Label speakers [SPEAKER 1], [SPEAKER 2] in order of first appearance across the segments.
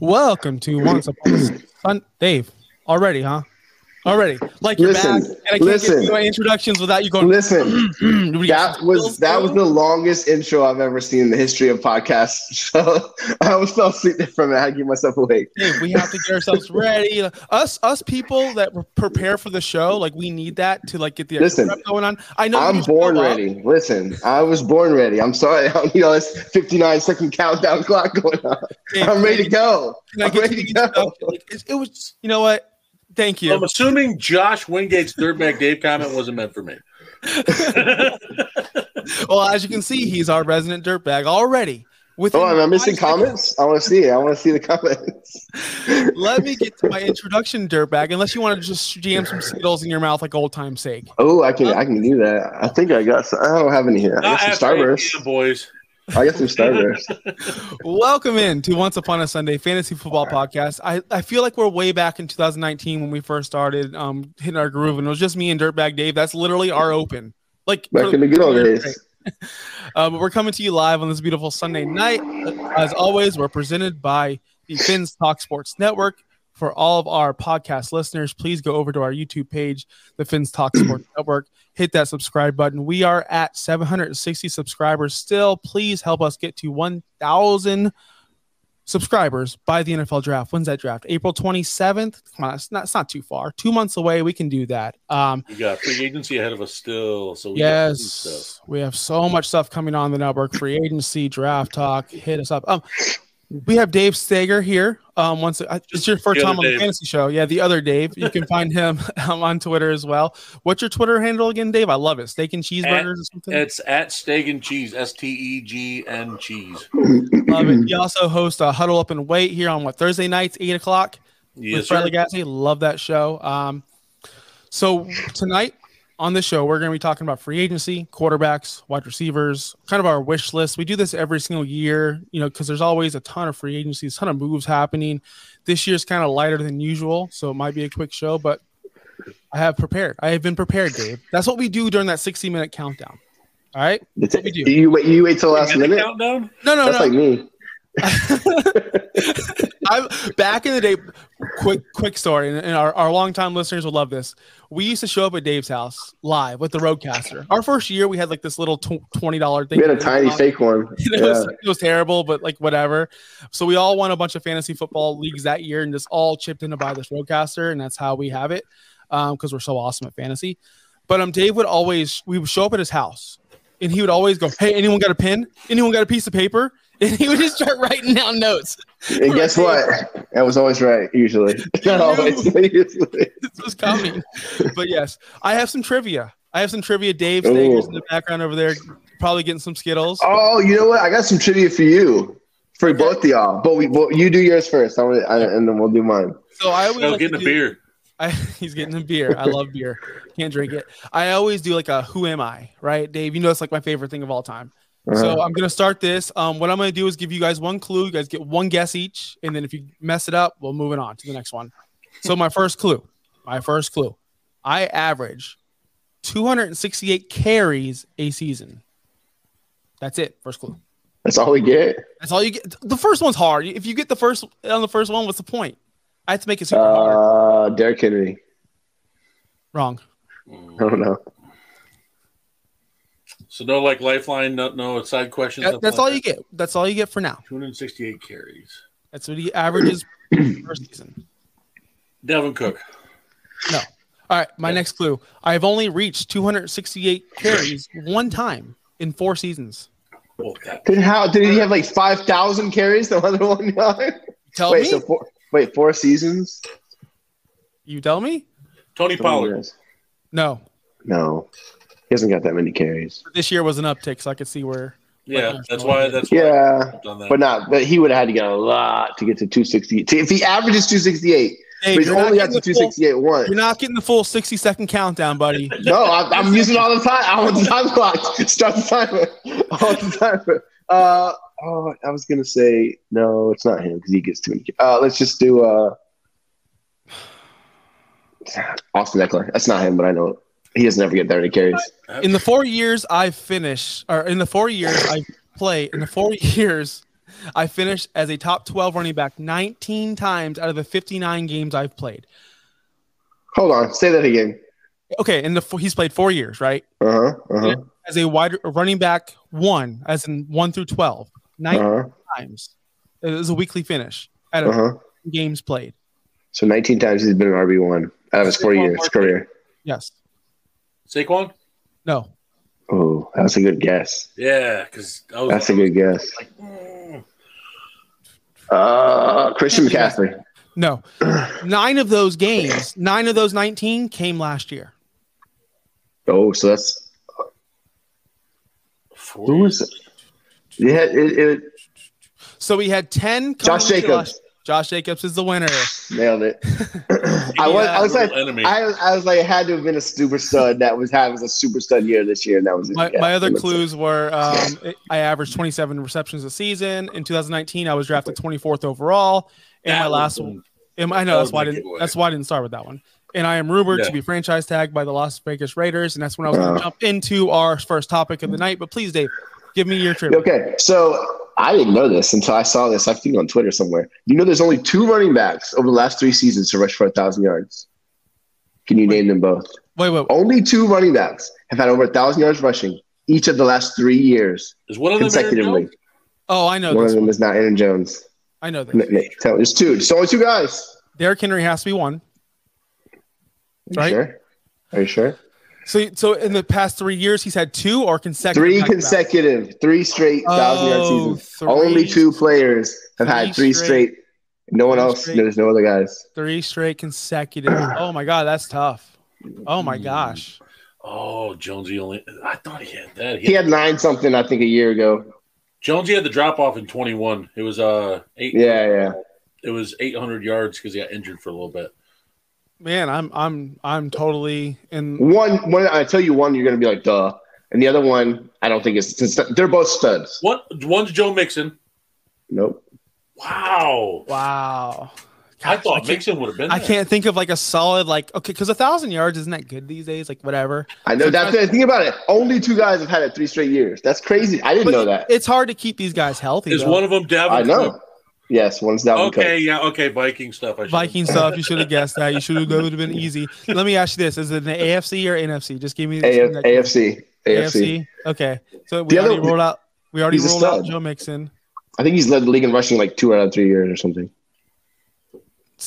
[SPEAKER 1] Welcome to Once Upon a Sun. Dave, already, huh? Already, like you're
[SPEAKER 2] Listen,
[SPEAKER 1] back, and I can't
[SPEAKER 2] listen.
[SPEAKER 1] get my introductions without you going.
[SPEAKER 2] Listen,
[SPEAKER 1] "Mm,
[SPEAKER 2] that was that was the longest intro I've ever seen in the history of podcasts. So I almost fell asleep from it. I had to keep myself awake.
[SPEAKER 1] Dave, we have to get ourselves ready. Us, us people that prepare for the show, like we need that to like get the
[SPEAKER 2] Listen,
[SPEAKER 1] going on. I know
[SPEAKER 2] I'm born
[SPEAKER 1] show up.
[SPEAKER 2] ready. Listen, I was born ready. I'm sorry. I don't need all this 59 second countdown clock going on. I'm ready to go. I'm ready
[SPEAKER 1] to
[SPEAKER 2] go.
[SPEAKER 1] Like, it was, you know what? Thank you.
[SPEAKER 3] I'm assuming Josh Wingate's dirtbag Dave comment wasn't meant for me.
[SPEAKER 1] well, as you can see, he's our resident dirtbag already. With
[SPEAKER 2] Oh, am I missing comments? I want to see it. I want to see the comments.
[SPEAKER 1] Let me get to my introduction, dirtbag. Unless you want to just jam some Skittles in your mouth like old time's sake.
[SPEAKER 2] Oh, I can I can do that. I think I got. Some, I don't have any here. I
[SPEAKER 3] Not
[SPEAKER 2] got some Starburst.
[SPEAKER 3] p.m., boys.
[SPEAKER 2] I got some Starburst.
[SPEAKER 1] Welcome in to Once Upon a Sunday Fantasy Football Podcast. I, I feel like we're way back in 2019 when we first started um, hitting our groove, and it was just me and Dirtbag Dave. That's literally our open. Like
[SPEAKER 2] Back in the good old days.
[SPEAKER 1] Uh, but we're coming to you live on this beautiful Sunday night. As always, we're presented by the Finns Talk Sports Network. For all of our podcast listeners, please go over to our YouTube page, the Finns Talk Sports Network. Hit that subscribe button. We are at 760 subscribers still. Please help us get to 1,000 subscribers by the NFL draft. When's that draft? April 27th. Come on, it's not, it's not too far. Two months away. We can do that. Um,
[SPEAKER 3] We got free agency ahead of us still. So we got some stuff.
[SPEAKER 1] Yes, we have so much stuff coming on the network. Free agency, draft talk. Hit us up. Um, we have Dave Stager here. Um, once uh, it's your first time on the fantasy show. Yeah, the other Dave. You can find him um, on Twitter as well. What's your Twitter handle again, Dave? I love it. Steak and cheeseburgers or something.
[SPEAKER 3] It's at Steak and Cheese, S T E G N Cheese.
[SPEAKER 1] love it. You also host a Huddle Up and Wait here on what Thursday nights, eight o'clock.
[SPEAKER 3] Yes,
[SPEAKER 1] with Fred
[SPEAKER 3] sir.
[SPEAKER 1] Love that show. Um, so tonight on the show, we're going to be talking about free agency, quarterbacks, wide receivers, kind of our wish list. We do this every single year, you know, because there's always a ton of free agencies, ton of moves happening. This year's kind of lighter than usual, so it might be a quick show, but I have prepared. I have been prepared, Dave. That's what we do during that 60 minute countdown. All right.
[SPEAKER 2] It's-
[SPEAKER 1] What we do.
[SPEAKER 2] you wait. You wait till
[SPEAKER 3] the last
[SPEAKER 2] minute.
[SPEAKER 3] countdown?
[SPEAKER 1] No, no,
[SPEAKER 2] That's
[SPEAKER 1] no.
[SPEAKER 2] like me.
[SPEAKER 1] I back in the day. Quick, quick story, and, our, our longtime listeners will love this. We used to show up at Dave's house live with the Roadcaster. Our first year, we had like this little twenty dollar thing.
[SPEAKER 2] We had a tiny fake one.
[SPEAKER 1] It was, it was terrible, but like whatever. So we all won a bunch of fantasy football leagues that year, and just all chipped in to buy this Roadcaster, and that's how we have it because we're so awesome at fantasy. But um, Dave would always we would show up at his house, and he would always go, "Hey, anyone got a pen? Anyone got a piece of paper?" And he would just start writing down notes.
[SPEAKER 2] And guess what? I was always right. Usually, not always. usually.
[SPEAKER 1] this was coming. But yes, I have some trivia. I have some trivia. Dave Stager's in the background over there, probably getting some Skittles.
[SPEAKER 2] Oh, you know what? I got some trivia for you, for both of y'all. But we, well, you do yours first, I wanna, I, and then we'll do mine.
[SPEAKER 1] So I was
[SPEAKER 3] No, oh,
[SPEAKER 1] like
[SPEAKER 3] getting
[SPEAKER 1] to
[SPEAKER 3] a
[SPEAKER 1] do-
[SPEAKER 3] beer.
[SPEAKER 1] I, he's getting a beer. I love beer. Can't drink it. I always do like a who am I, right? Dave, you know it's like my favorite thing of all time. So
[SPEAKER 2] Uh-huh.
[SPEAKER 1] I'm gonna start this. Um, what I'm gonna do is give you guys one clue. You guys get one guess each, and then if you mess it up, we'll move it on to the next one. So my first clue, my first clue, I average 268 carries a season. That's it. First clue.
[SPEAKER 2] That's all we get.
[SPEAKER 1] That's all you get. The first one's hard. If you get the first on the first one, what's the point? I have to make it super hard.
[SPEAKER 2] Uh, Derrick Henry.
[SPEAKER 1] Wrong.
[SPEAKER 2] I don't know.
[SPEAKER 3] So no like lifeline, no, no side questions.
[SPEAKER 1] That- that's
[SPEAKER 3] like
[SPEAKER 1] all
[SPEAKER 3] that?
[SPEAKER 1] you get. That's all you get for now.
[SPEAKER 3] 268 carries.
[SPEAKER 1] That's what he averages per season.
[SPEAKER 3] Dalvin Cook.
[SPEAKER 1] No. All right. My next clue. I've only reached 268 carries one time in four seasons.
[SPEAKER 3] That,
[SPEAKER 2] Did how did he have like five thousand carries? The other one.
[SPEAKER 1] Tell
[SPEAKER 2] wait,
[SPEAKER 1] me.
[SPEAKER 2] so four, wait, four seasons?
[SPEAKER 1] you tell me.
[SPEAKER 3] Tony Pollard.
[SPEAKER 2] Yes.
[SPEAKER 1] No.
[SPEAKER 2] No, he hasn't got that many carries.
[SPEAKER 1] This year was an uptick, so I could see where.
[SPEAKER 3] Yeah, that's why. That's why
[SPEAKER 2] Yeah,
[SPEAKER 3] that.
[SPEAKER 2] but not. But he would have had to get a lot to get to two sixty. If he averages two sixty eight,
[SPEAKER 1] Hey,
[SPEAKER 2] but he's only got
[SPEAKER 1] getting
[SPEAKER 2] to
[SPEAKER 1] the
[SPEAKER 2] two
[SPEAKER 1] full,
[SPEAKER 2] once.
[SPEAKER 1] you're not getting the full 60 second countdown, buddy.
[SPEAKER 2] No, I'm, I'm using all the time. I want the time clock. Start the timer. I want the timer. Uh, oh, I was gonna say no, it's not him because he gets too many. Uh, let's just do uh, Austin Ekeler. That's not him, but I know he doesn't ever get that many carries.
[SPEAKER 1] in the four years I've finished, or in the four years I play, in the four years I finished as a top 12 running back 19 times out of the 59 games I've played.
[SPEAKER 2] Hold on, say that again.
[SPEAKER 1] Okay, and the he's played four years, right?
[SPEAKER 2] Uh huh. Uh huh.
[SPEAKER 1] As a wide running back one, as in one through 12, 19
[SPEAKER 2] Uh huh.
[SPEAKER 1] times. It was a weekly finish out
[SPEAKER 2] uh-huh.
[SPEAKER 1] games played.
[SPEAKER 2] So 19 times he's been an RB one out of his four years career.
[SPEAKER 1] Yes.
[SPEAKER 3] Saquon?
[SPEAKER 1] No.
[SPEAKER 2] Oh, that's a good guess.
[SPEAKER 3] Yeah, because
[SPEAKER 2] That's a good guess.
[SPEAKER 3] Like, mm.
[SPEAKER 2] Uh, Christian McCaffrey.
[SPEAKER 1] No. nine of those games, nine of those 19 came last year.
[SPEAKER 2] Oh, so that's
[SPEAKER 3] Four
[SPEAKER 2] who was it? Yeah, it, it,
[SPEAKER 1] So we had 10.
[SPEAKER 2] Josh
[SPEAKER 1] coming into
[SPEAKER 2] Jacobs.
[SPEAKER 1] Last- Josh Jacobs is the winner.
[SPEAKER 2] nailed it. I was, I was like,
[SPEAKER 3] enemy.
[SPEAKER 2] I, I was like, it had to have been a super stud that was having a super stud year this year, and that was it.
[SPEAKER 1] My,
[SPEAKER 2] Yeah,
[SPEAKER 1] my other
[SPEAKER 2] that makes
[SPEAKER 1] clues were um, it- I averaged 27 receptions a season. In 2019, I was drafted 24th overall. And my last one, and I know
[SPEAKER 3] that
[SPEAKER 1] that's why I didn't.
[SPEAKER 3] giveaway.
[SPEAKER 1] That's why I didn't start with that one. And I am rumored to be franchise tagged by the Las Vegas Raiders, and that's when I was going
[SPEAKER 2] Wow.
[SPEAKER 1] to jump into our first topic of the night. But please, Dave, give me your trivia.
[SPEAKER 2] Okay, so I didn't know this until I saw this. I've seen it on Twitter somewhere. You know, there's only two running backs over the last three seasons to rush for a thousand yards. Can you name them both?
[SPEAKER 1] Wait, wait.
[SPEAKER 2] Only two running backs have had over a thousand yards rushing each of the last three years
[SPEAKER 3] Is one of them Aaron
[SPEAKER 2] consecutively.
[SPEAKER 3] Jones?
[SPEAKER 1] Oh, I know
[SPEAKER 2] One of them
[SPEAKER 1] one.
[SPEAKER 2] is not Aaron Jones.
[SPEAKER 1] I know that.
[SPEAKER 2] N- n- tell- There's two. There's only two guys.
[SPEAKER 1] Derrick Henry has to be one.
[SPEAKER 2] Are you
[SPEAKER 1] Right.
[SPEAKER 2] sure? Are you sure?
[SPEAKER 1] So, so in the past three years, he's had two or consecutive.
[SPEAKER 2] Three
[SPEAKER 1] back-to-backs?
[SPEAKER 2] consecutive, three straight thousand yard
[SPEAKER 1] Oh,
[SPEAKER 2] seasons.
[SPEAKER 1] three-
[SPEAKER 2] Only two players have
[SPEAKER 1] three
[SPEAKER 2] had three
[SPEAKER 1] straight-
[SPEAKER 2] straight. No one else.
[SPEAKER 1] straight-
[SPEAKER 2] There's no other guys.
[SPEAKER 1] Three straight consecutive. Oh my god, that's tough. Oh my gosh.
[SPEAKER 3] Oh, Jonesy only. I thought he had that.
[SPEAKER 2] He had nine something, I think, a year ago.
[SPEAKER 3] Jonesy had the drop off in 21. It was uh eight.
[SPEAKER 2] Yeah, yeah.
[SPEAKER 3] It was 800 yards because he got injured for a little bit.
[SPEAKER 1] Man, I'm I'm I'm totally in
[SPEAKER 2] One, When I tell you one, you're gonna be like, duh. And the other one, I don't think it's. it's they're both studs.
[SPEAKER 3] What? One's Joe Mixon.
[SPEAKER 2] Nope.
[SPEAKER 3] Wow.
[SPEAKER 1] wow.
[SPEAKER 3] I thought
[SPEAKER 1] can't-
[SPEAKER 3] Mixon would have been.
[SPEAKER 1] I
[SPEAKER 3] there.
[SPEAKER 1] can't think of like a solid like okay because a thousand yards isn't that good these days like whatever
[SPEAKER 2] I know that's the thing about it. Only two guys have had it three straight years. That's crazy. I didn't know that.
[SPEAKER 1] it's hard to keep these guys healthy
[SPEAKER 3] Is
[SPEAKER 1] though.
[SPEAKER 3] one of them Dalvin?
[SPEAKER 2] I know.
[SPEAKER 3] Cook?
[SPEAKER 2] Yes, one's Dalvin
[SPEAKER 3] Okay,
[SPEAKER 2] Cook.
[SPEAKER 3] yeah, okay. Viking stuff. I should've-
[SPEAKER 1] Viking stuff you should have guessed that you should have that would have been easy let me ask you this is it an AFC or NFC just give me
[SPEAKER 2] A-
[SPEAKER 1] that-
[SPEAKER 2] AFC. AFC.
[SPEAKER 1] okay so we
[SPEAKER 2] The other-
[SPEAKER 1] already rolled out we already
[SPEAKER 2] he's
[SPEAKER 1] rolled out. Joe Mixon
[SPEAKER 2] I think he's led the league in rushing like two out of three years or something.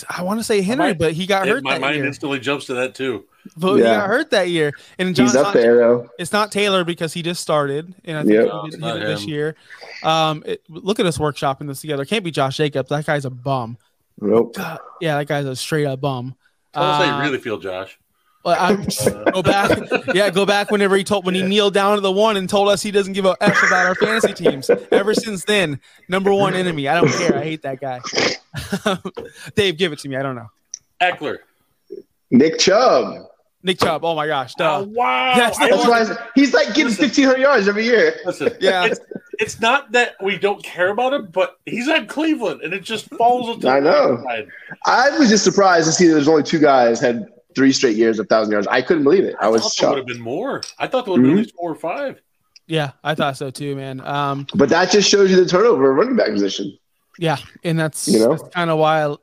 [SPEAKER 1] I want to say Henry
[SPEAKER 3] mind-
[SPEAKER 1] but he got hurt
[SPEAKER 3] my
[SPEAKER 1] that
[SPEAKER 3] mind
[SPEAKER 1] year
[SPEAKER 3] instantly jumps to that too.
[SPEAKER 1] but he
[SPEAKER 2] Yeah.
[SPEAKER 1] got hurt that year and John's
[SPEAKER 2] He's up
[SPEAKER 1] not-
[SPEAKER 2] there though.
[SPEAKER 1] It's not Taylor because he just started, and I think
[SPEAKER 2] Yep.
[SPEAKER 1] he did, he did it this year. Um, it, look at us workshopping this together. Can't be Josh Jacobs. That guy's a bum.
[SPEAKER 2] Nope.
[SPEAKER 1] God, yeah, that guy's a straight up bum.
[SPEAKER 3] Tell us how
[SPEAKER 1] Uh,
[SPEAKER 3] you really feel, Josh.
[SPEAKER 1] Well, I, go back, yeah, go back whenever he told when he kneeled down to the one and told us he doesn't give a f about our fantasy teams. Ever since then, number one enemy. I don't care. I hate that guy. Dave, give it to me. I don't know.
[SPEAKER 3] Ekeler.
[SPEAKER 2] Nick Chubb.
[SPEAKER 1] Nick Chubb. Oh my gosh.
[SPEAKER 3] Oh, wow.
[SPEAKER 1] Yes,
[SPEAKER 3] I
[SPEAKER 2] That's why he's like getting 1,500 yards every year.
[SPEAKER 3] Listen,
[SPEAKER 1] Yeah.
[SPEAKER 3] it's, it's not that we don't care about him, but he's at Cleveland, and it just falls. into
[SPEAKER 2] I know.
[SPEAKER 3] wayside.
[SPEAKER 2] I was just surprised to see that there's only two guys had three straight years of thousand yards. I couldn't believe it. I was
[SPEAKER 3] thought there would have been more. I thought there would have been
[SPEAKER 2] Mhm.
[SPEAKER 3] at least four or five.
[SPEAKER 1] Yeah, I thought so too, man. Um,
[SPEAKER 2] But that just shows you the turnover running back position.
[SPEAKER 1] Yeah, and that's,
[SPEAKER 2] You know?
[SPEAKER 1] kind of why I,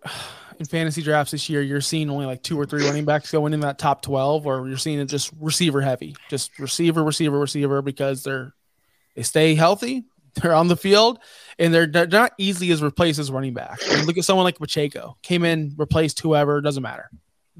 [SPEAKER 1] in fantasy drafts this year, you're seeing only like two or three running backs going in that top twelve, or you're seeing it just receiver heavy, just receiver, receiver, receiver, because they're they stay healthy, they're on the field, and they're they're not easily as replaced as running back. I mean, look at someone like Pacheco, came in, replaced whoever, doesn't matter,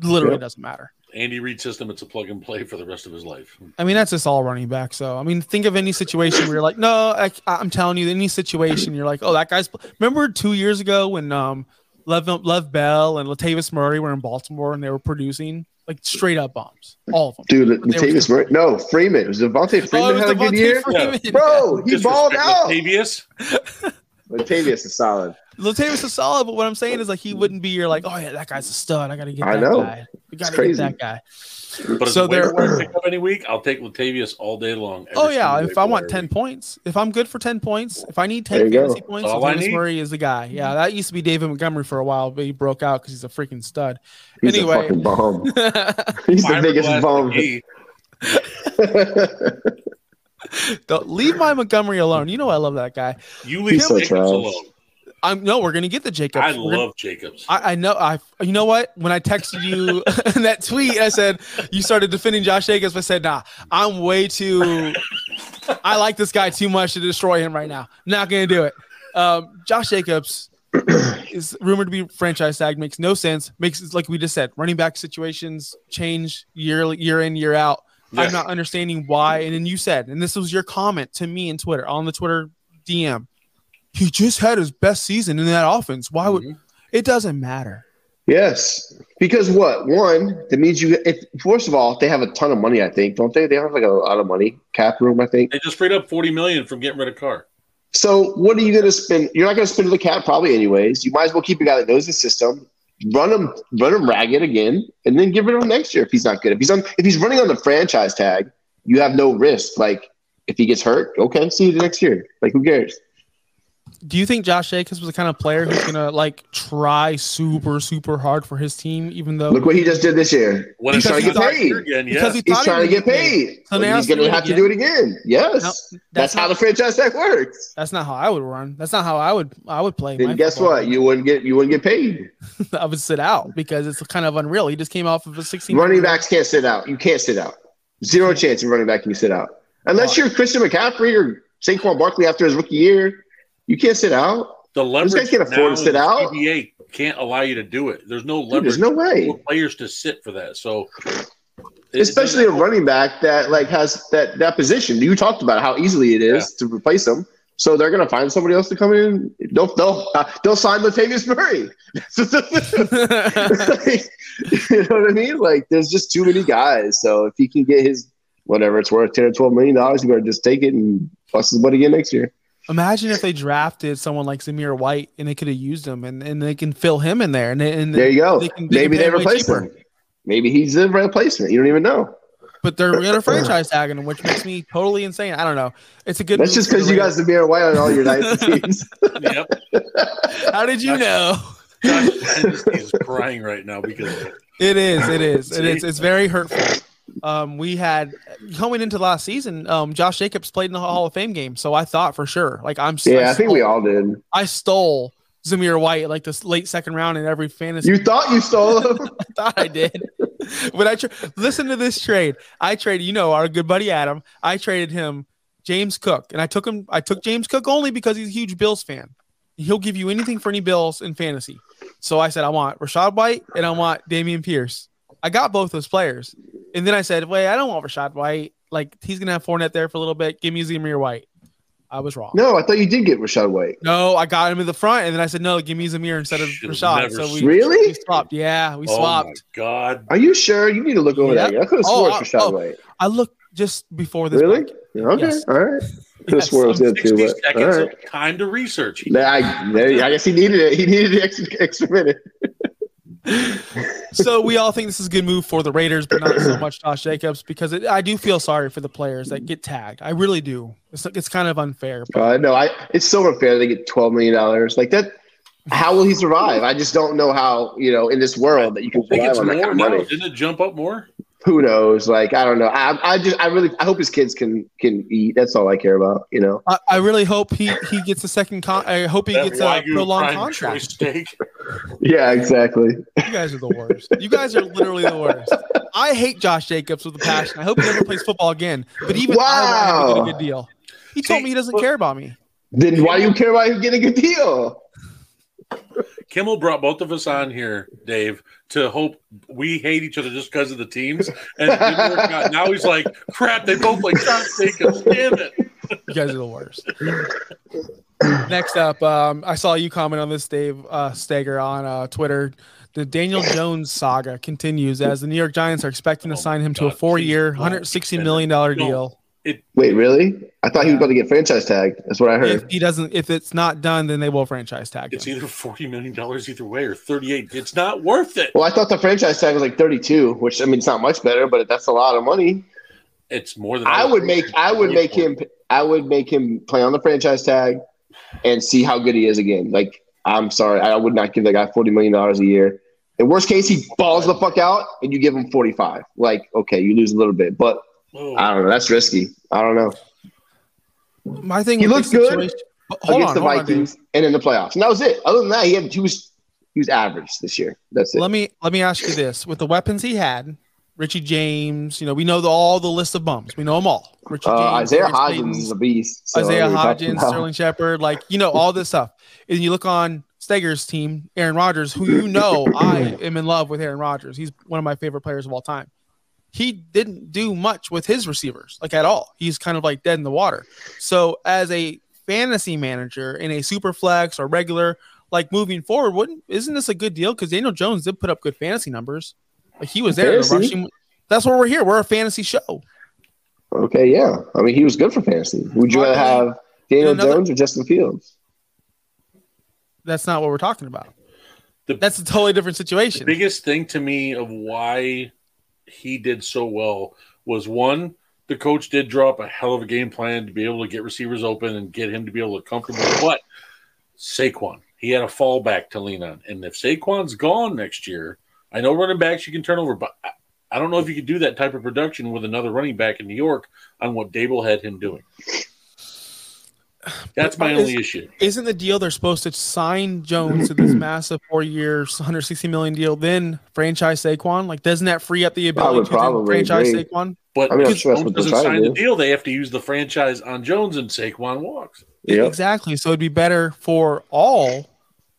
[SPEAKER 1] literally
[SPEAKER 2] Yep.
[SPEAKER 1] doesn't matter.
[SPEAKER 3] Andy Reid system, it's a plug and play for the rest of his life.
[SPEAKER 1] I mean, that's just all running back. So, I mean, think of any situation where you're like, no, I, I'm telling you, any situation you're like, oh, that guy's. Remember two years ago when um, Lev, Lev Bell and Latavius Murray were in Baltimore and they were producing like straight up bombs, all of them.
[SPEAKER 2] Dude,
[SPEAKER 1] They
[SPEAKER 2] Latavius Murray. No, Freeman. It Was Devonta
[SPEAKER 1] Oh,
[SPEAKER 2] Freeman
[SPEAKER 1] it was
[SPEAKER 2] had a good year?
[SPEAKER 1] Freeman.
[SPEAKER 2] Bro, he balled out.
[SPEAKER 3] Latavius.
[SPEAKER 2] Latavius is solid.
[SPEAKER 1] Latavius is solid, but what I'm saying is like he wouldn't be your like, oh yeah, that guy's a stud. I gotta get that
[SPEAKER 2] I
[SPEAKER 1] that
[SPEAKER 2] know.
[SPEAKER 1] guy. We gotta get that guy.
[SPEAKER 3] But
[SPEAKER 1] So
[SPEAKER 3] so a waiver
[SPEAKER 1] they're-
[SPEAKER 3] any week, I'll take Latavius all day long.
[SPEAKER 1] Oh yeah, if I want ten
[SPEAKER 3] week.
[SPEAKER 1] points, if I'm good for ten points, if I need ten
[SPEAKER 2] you go.
[SPEAKER 1] fantasy points,
[SPEAKER 3] All I
[SPEAKER 1] Latavius
[SPEAKER 3] need.
[SPEAKER 1] Murray is the guy. Yeah, that used to be David Montgomery for a while, but he broke out because he's a freaking stud.
[SPEAKER 2] He's
[SPEAKER 1] Anyway.
[SPEAKER 2] a fucking bomb. He's the biggest bomb.
[SPEAKER 1] Don't leave my Montgomery alone. You know I love that guy.
[SPEAKER 3] You leave
[SPEAKER 2] so
[SPEAKER 3] Jacobs alone.
[SPEAKER 1] I'm no, we're gonna get the Jacobs.
[SPEAKER 3] I
[SPEAKER 1] We're gonna-
[SPEAKER 3] love Jacobs.
[SPEAKER 1] I, I know. I you know what? When I texted you in that tweet, I said you started defending Josh Jacobs. I said, nah, I'm way too. I like this guy too much to destroy him right now. Not gonna do it. Um, Josh Jacobs is rumored to be franchise tag. Makes no sense. Makes like we just said, running back situations change year year in year out. I'm not understanding why. And then you said, and this was your comment to me in Twitter on the Twitter DM. He just had his best season in that offense. Why would
[SPEAKER 3] Mhm.
[SPEAKER 1] it doesn't matter?
[SPEAKER 2] Yes, because what? One, that means you. If, first of all, they have a ton of money. I think, don't they? They have like a lot of money cap room. I think.
[SPEAKER 3] They just freed up forty million from getting rid of Carr.
[SPEAKER 2] So what are you going to spend? You're not going to spend the cap probably anyways. You might as well keep a guy that knows the system, run him, run him ragged again, and then get rid of him next year if he's not good. If he's on, if he's running on the franchise tag, you have no risk. Like if he gets hurt, okay, see you next year. Like who cares?
[SPEAKER 1] Do you think Josh Jacobs was the kind of player who's gonna like try super super hard for his team, even though
[SPEAKER 2] Look what he just did this year.
[SPEAKER 3] When
[SPEAKER 2] He's trying to get paid.
[SPEAKER 3] here again,
[SPEAKER 1] Because he
[SPEAKER 2] He's trying to
[SPEAKER 1] he
[SPEAKER 2] get
[SPEAKER 1] get
[SPEAKER 2] paid.
[SPEAKER 1] So now
[SPEAKER 2] he's
[SPEAKER 1] he's
[SPEAKER 2] going to have to do it again. Yes,
[SPEAKER 1] No,
[SPEAKER 2] that's, how
[SPEAKER 1] not-
[SPEAKER 2] the franchise tag works.
[SPEAKER 1] That's not how I would run. That's not how I would I would play. my
[SPEAKER 2] Then guess
[SPEAKER 1] football.
[SPEAKER 2] what? You wouldn't get you wouldn't get paid.
[SPEAKER 1] I would sit out because it's kind of unreal. He just came off of a 16.
[SPEAKER 2] Running backs can't sit out. You can't sit out. Zero chance of running back can you sit out. Unless you're Christian McCaffrey or Saquon Barkley after his rookie year, you can't sit out.
[SPEAKER 3] The leverage
[SPEAKER 2] guys can't afford to sit out.
[SPEAKER 3] CBA can't allow you to do it. There's no
[SPEAKER 2] Dude,
[SPEAKER 3] leverage
[SPEAKER 2] there's no way.
[SPEAKER 3] for players to sit for that. So,
[SPEAKER 2] Especially a running back that like has that that position. You talked about how easily it is to replace him. So they're gonna find somebody else to come in. They'll they'll uh, they'll sign Latavius Murray. you know what I mean? Like there's just too many guys. So if he can get his whatever it's worth, ten or twelve million dollars, you better just take it and bust his butt again next year.
[SPEAKER 1] Imagine if they drafted someone like Zamir White and they could have used him and, and they can fill him in there and, they- and
[SPEAKER 2] There you go.
[SPEAKER 1] They can- they
[SPEAKER 2] Maybe they replace
[SPEAKER 1] cheaper.
[SPEAKER 2] him. Maybe he's a replacement. You don't even know.
[SPEAKER 1] but they're gonna franchise tag him, which makes me totally insane. I don't know. It's a good.
[SPEAKER 2] That's just because you
[SPEAKER 1] Raiders.
[SPEAKER 2] guys Zamir White on all your dynasty teams.
[SPEAKER 3] yep.
[SPEAKER 1] How did you know?
[SPEAKER 3] Josh is crying right now because it.
[SPEAKER 1] It is. It is. It is. It's very hurtful. Um, we had coming into last season. Um, Josh Jacobs played in the Hall of Fame game, so I thought for sure, like I'm.
[SPEAKER 2] yeah, I think we all did.
[SPEAKER 1] I stole Zamir White like this late second round in every fantasy.
[SPEAKER 2] You thought you stole him?
[SPEAKER 1] I thought I did. but I tra- listen to this trade. I traded, you know, our good buddy Adam. I traded him James Cook, and I took him. I took James Cook only because he's a huge Bills fan. He'll give you anything for any Bills in fantasy. So I said I want Rachaad White and I want Dameon Pierce. I got both those players, and then I said, wait, I don't want Rachaad White. Like he's gonna have Fournette there for a little bit. Give me Zamir White. I was wrong.
[SPEAKER 2] No, I thought you did get Rachaad White.
[SPEAKER 1] No, I got him in the front, and then I said, no, give me Zamir instead of
[SPEAKER 3] Should've Rachaad.
[SPEAKER 1] So we,
[SPEAKER 2] Really?
[SPEAKER 1] we swapped. Yeah, we
[SPEAKER 3] Oh
[SPEAKER 1] swapped.
[SPEAKER 3] my god!
[SPEAKER 2] Are you sure? You need to look over that. I could have
[SPEAKER 1] Oh,
[SPEAKER 2] sworn Rachaad
[SPEAKER 1] oh,
[SPEAKER 2] White.
[SPEAKER 1] I looked just before this.
[SPEAKER 2] Really?
[SPEAKER 1] podcast.
[SPEAKER 2] Okay.
[SPEAKER 1] Yes.
[SPEAKER 2] All right. Could have
[SPEAKER 1] Yes,
[SPEAKER 2] sworn it was good too.
[SPEAKER 3] Sixty
[SPEAKER 2] But, all
[SPEAKER 3] seconds
[SPEAKER 2] right.
[SPEAKER 3] of time to research.
[SPEAKER 2] I, I guess he needed it. He needed the extra, extra minute.
[SPEAKER 1] So we all think this is a good move for the Raiders, but not so much Josh Jacobs because it, I do feel sorry for the players that get tagged. I really do. It's it's kind of unfair. But
[SPEAKER 2] Uh, no, I. It's so unfair. They get twelve million dollars like that. How will he survive? I just don't know how. You know, in this world that you can
[SPEAKER 3] I think
[SPEAKER 2] survive on that
[SPEAKER 3] more
[SPEAKER 2] kind of money.
[SPEAKER 3] Didn't it jump up more?
[SPEAKER 2] Who knows? Like I don't know. I, I just I really I hope his kids can can eat. That's all I care about. You know.
[SPEAKER 1] I, I really hope he he gets a second. Con- I hope he
[SPEAKER 3] That
[SPEAKER 1] gets a prolonged contract.
[SPEAKER 3] steak.
[SPEAKER 2] Yeah. Exactly.
[SPEAKER 1] You guys are the worst. You guys are literally the worst. I hate Josh Jacobs with a passion. I hope he never plays football again. But even I want him to get a good deal. He told me he doesn't
[SPEAKER 3] look-
[SPEAKER 1] care about me.
[SPEAKER 2] Then why do you care about him getting a good deal?
[SPEAKER 3] Kimmel brought both of us on here, Dave, to hope we hate each other just because of the teams. And it didn't work out. now he's like, crap, they both like Josh Jacobs. Damn it.
[SPEAKER 1] You guys are the worst. Next up, um, I saw you comment on this, Dave uh, Stager, on uh, Twitter. The Daniel Jones saga continues as the New York Giants are expecting to
[SPEAKER 3] Oh
[SPEAKER 1] sign him to a four-year,
[SPEAKER 3] please don't
[SPEAKER 1] 160
[SPEAKER 3] extend
[SPEAKER 1] million
[SPEAKER 3] it.
[SPEAKER 1] dollar
[SPEAKER 3] Don't.
[SPEAKER 1] deal.
[SPEAKER 2] Wait, really? I thought he was about to get franchise tagged. That's what I heard.
[SPEAKER 1] If he doesn't, if it's not done, then they will franchise tag
[SPEAKER 3] It's
[SPEAKER 1] him.
[SPEAKER 3] either $40 million either way or 38 It's not worth it.
[SPEAKER 2] Well, I thought the franchise tag was like 32, which I mean, it's not much better, but that's a lot of money.
[SPEAKER 3] It's more than
[SPEAKER 2] I would make, I would make
[SPEAKER 3] him.
[SPEAKER 2] him, I would make him play on the franchise tag and see how good he is again. Like, I'm sorry, I would not give that guy 40 million dollars a year. In worst case, he balls the fuck out and you give him 45. Like, okay, you lose a little bit, but
[SPEAKER 3] Oh,
[SPEAKER 2] I don't know. That's risky. I don't know.
[SPEAKER 1] My thing
[SPEAKER 2] He
[SPEAKER 1] with
[SPEAKER 2] looked good
[SPEAKER 1] situation- hold
[SPEAKER 2] against
[SPEAKER 1] on,
[SPEAKER 2] the
[SPEAKER 1] hold on,
[SPEAKER 2] Vikings and in the playoffs, and that was it. Other than that, he had he was he was average this year. That's it.
[SPEAKER 1] Let me let me ask you this: with the weapons he had, Richie James, you know, we know the, all the list of bums. We know them all. Richie
[SPEAKER 2] Uh,
[SPEAKER 1] James,
[SPEAKER 2] Isaiah
[SPEAKER 1] Darius
[SPEAKER 2] Hodgins
[SPEAKER 1] Slayton,
[SPEAKER 2] is a beast. so
[SPEAKER 1] Isaiah
[SPEAKER 2] what are we talking
[SPEAKER 1] Hodgins. Sterling Shepard, like you know all this stuff. And you look on Steger's team, Aaron Rodgers, who you know I am in love with. Aaron Rodgers, he's one of my favorite players of all time. He didn't do much with his receivers, like at all. He's kind of like dead in the water. So as a fantasy manager in a super flex or regular, like moving forward, wouldn't isn't this a good deal? Because Daniel Jones did put up good fantasy numbers. Like he was there.
[SPEAKER 2] Fantasy?
[SPEAKER 1] rushing. That's why we're here. We're a fantasy show.
[SPEAKER 2] Okay, yeah. I mean, he was good for fantasy. Would you rather
[SPEAKER 1] Luckily,
[SPEAKER 2] have Daniel
[SPEAKER 1] another-
[SPEAKER 2] Jones or Justin Fields?
[SPEAKER 1] That's not what we're talking about.
[SPEAKER 3] The-
[SPEAKER 1] That's a totally different
[SPEAKER 3] The
[SPEAKER 1] situation.
[SPEAKER 3] biggest thing to me of why he did so well was one, the coach did drop a hell of a game plan to be able to get receivers open and get him to be able to comfortable. But Saquon, he had a fallback to lean on. And if Saquon's gone next year, I know running backs you can turn over, but I, don't know if you could do that type of production with another running back in New York on what Daboll had him doing. That's my
[SPEAKER 1] But is-
[SPEAKER 3] only issue.
[SPEAKER 1] Isn't the deal they're supposed to sign Jones to this massive four years, 160 million deal, then franchise Saquon? Like, doesn't that free up the ability to franchise
[SPEAKER 2] agree.
[SPEAKER 1] Saquon?
[SPEAKER 3] But
[SPEAKER 2] I mean, I'm
[SPEAKER 3] because
[SPEAKER 2] sure that's
[SPEAKER 3] Jones
[SPEAKER 2] they're
[SPEAKER 3] doesn't sign
[SPEAKER 2] to
[SPEAKER 3] the deal, they have to use the franchise on Jones and Saquon walks.
[SPEAKER 2] Yep.
[SPEAKER 1] Exactly. So it'd be better for all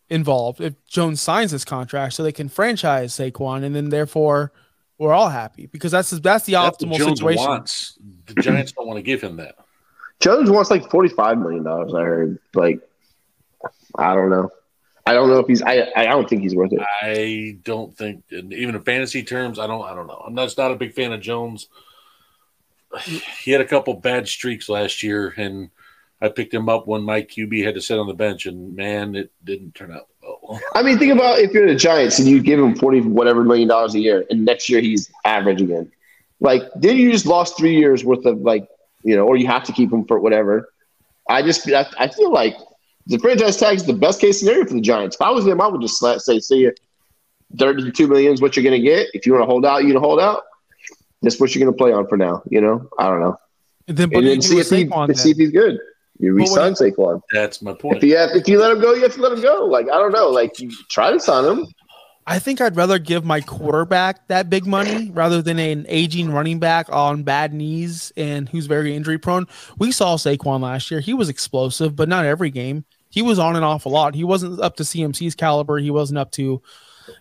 [SPEAKER 1] involved if Jones signs this contract so they can franchise Saquon, and then therefore we're all happy because that's that's the
[SPEAKER 3] That's what
[SPEAKER 1] optimal
[SPEAKER 3] Jones
[SPEAKER 1] situation.
[SPEAKER 3] wants. The Giants don't want to give him that.
[SPEAKER 2] Jones wants like forty-five million dollars. I heard. Like, I don't know. I don't know if he's. I. I don't think he's worth it.
[SPEAKER 3] I don't think, even in fantasy terms, I don't. I don't know. I'm not, just not a big fan of Jones. He had a couple bad streaks last year, and I picked him up when my QB had to sit on the bench, and man, it didn't turn out well.
[SPEAKER 2] I mean, think about if you're the Giants and you give him forty whatever million dollars a year, and next year he's average again. Like, then you just lost three years worth of like, you know, or you have to keep him for whatever. I just, I, I feel like the franchise tag is the best case scenario for the Giants. If I was them, I would just let, say, see you, thirty-two million is what you're going to get. If you want to hold out, you can hold out. That's what you're going to play on for now. You know, I don't know,
[SPEAKER 1] And then, but
[SPEAKER 2] and then
[SPEAKER 1] do
[SPEAKER 2] see
[SPEAKER 1] with
[SPEAKER 2] if he
[SPEAKER 1] Saquon
[SPEAKER 2] see if he's good. You
[SPEAKER 1] But what
[SPEAKER 2] Saquon.
[SPEAKER 3] That's my point.
[SPEAKER 2] If
[SPEAKER 3] point.
[SPEAKER 2] you have, if you let him go, you have to let him go. Like I don't know, like you try to sign him.
[SPEAKER 1] I think I'd rather give my quarterback that big money rather than an aging running back on bad knees and who's very injury prone. We saw Saquon last year. He was explosive, but not every game. He was on and off a lot. He wasn't up to CMC's caliber. He wasn't up to,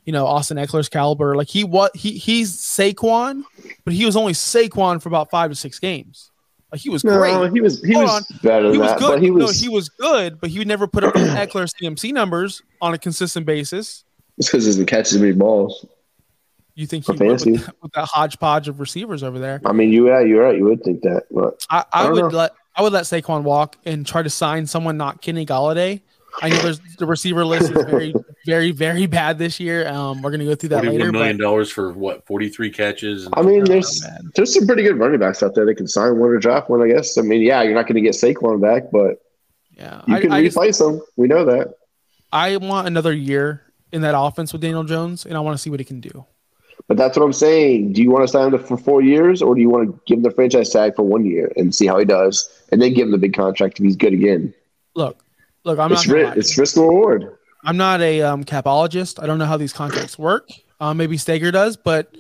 [SPEAKER 1] you know, Austin Ekeler's caliber. Like he what he he's Saquon, but he was only Saquon for about five to six games. Like he was great.
[SPEAKER 2] he was he
[SPEAKER 1] Hold
[SPEAKER 2] was better than
[SPEAKER 1] He was
[SPEAKER 2] that,
[SPEAKER 1] good.
[SPEAKER 2] but he was,
[SPEAKER 1] no, he was good, but he would never put up Ekeler CMC numbers on a consistent basis.
[SPEAKER 2] It's because he doesn't catch as many balls.
[SPEAKER 1] You think
[SPEAKER 2] For
[SPEAKER 1] he would with,
[SPEAKER 2] fantasy.
[SPEAKER 1] that- with that hodgepodge of receivers over there?
[SPEAKER 2] I mean, you yeah, you're right. You would think that, but
[SPEAKER 1] I,
[SPEAKER 2] I
[SPEAKER 1] I would
[SPEAKER 2] know.
[SPEAKER 1] let I would let Saquon walk and try to sign someone not Kenny Golladay. I know there's the receiver list is very, very, very bad this year. Um, we're gonna go through that later.
[SPEAKER 3] million
[SPEAKER 1] But
[SPEAKER 3] dollars for what? Forty-three catches. And
[SPEAKER 2] I mean, there's
[SPEAKER 1] man.
[SPEAKER 2] there's some pretty good running backs out there that can sign one or draft one. I guess. I mean, yeah, you're not going to get Saquon back, but
[SPEAKER 1] yeah,
[SPEAKER 2] you
[SPEAKER 1] I,
[SPEAKER 2] can
[SPEAKER 1] I, just,
[SPEAKER 2] replace him. We know that.
[SPEAKER 1] I want another year in that offense with Daniel Jones, and I want to see what he can do.
[SPEAKER 2] But that's what I'm saying. Do you want to sign him for four years, or do you want to give him the franchise tag for one year and see how he does, and then give him the big contract if he's good again?
[SPEAKER 1] Look, look, I'm
[SPEAKER 2] it's
[SPEAKER 1] not.
[SPEAKER 2] ri-
[SPEAKER 1] gonna lie to
[SPEAKER 2] it's risk reward.
[SPEAKER 1] I'm not a um, capologist. I don't know how these contracts work. Uh, maybe Stager does, but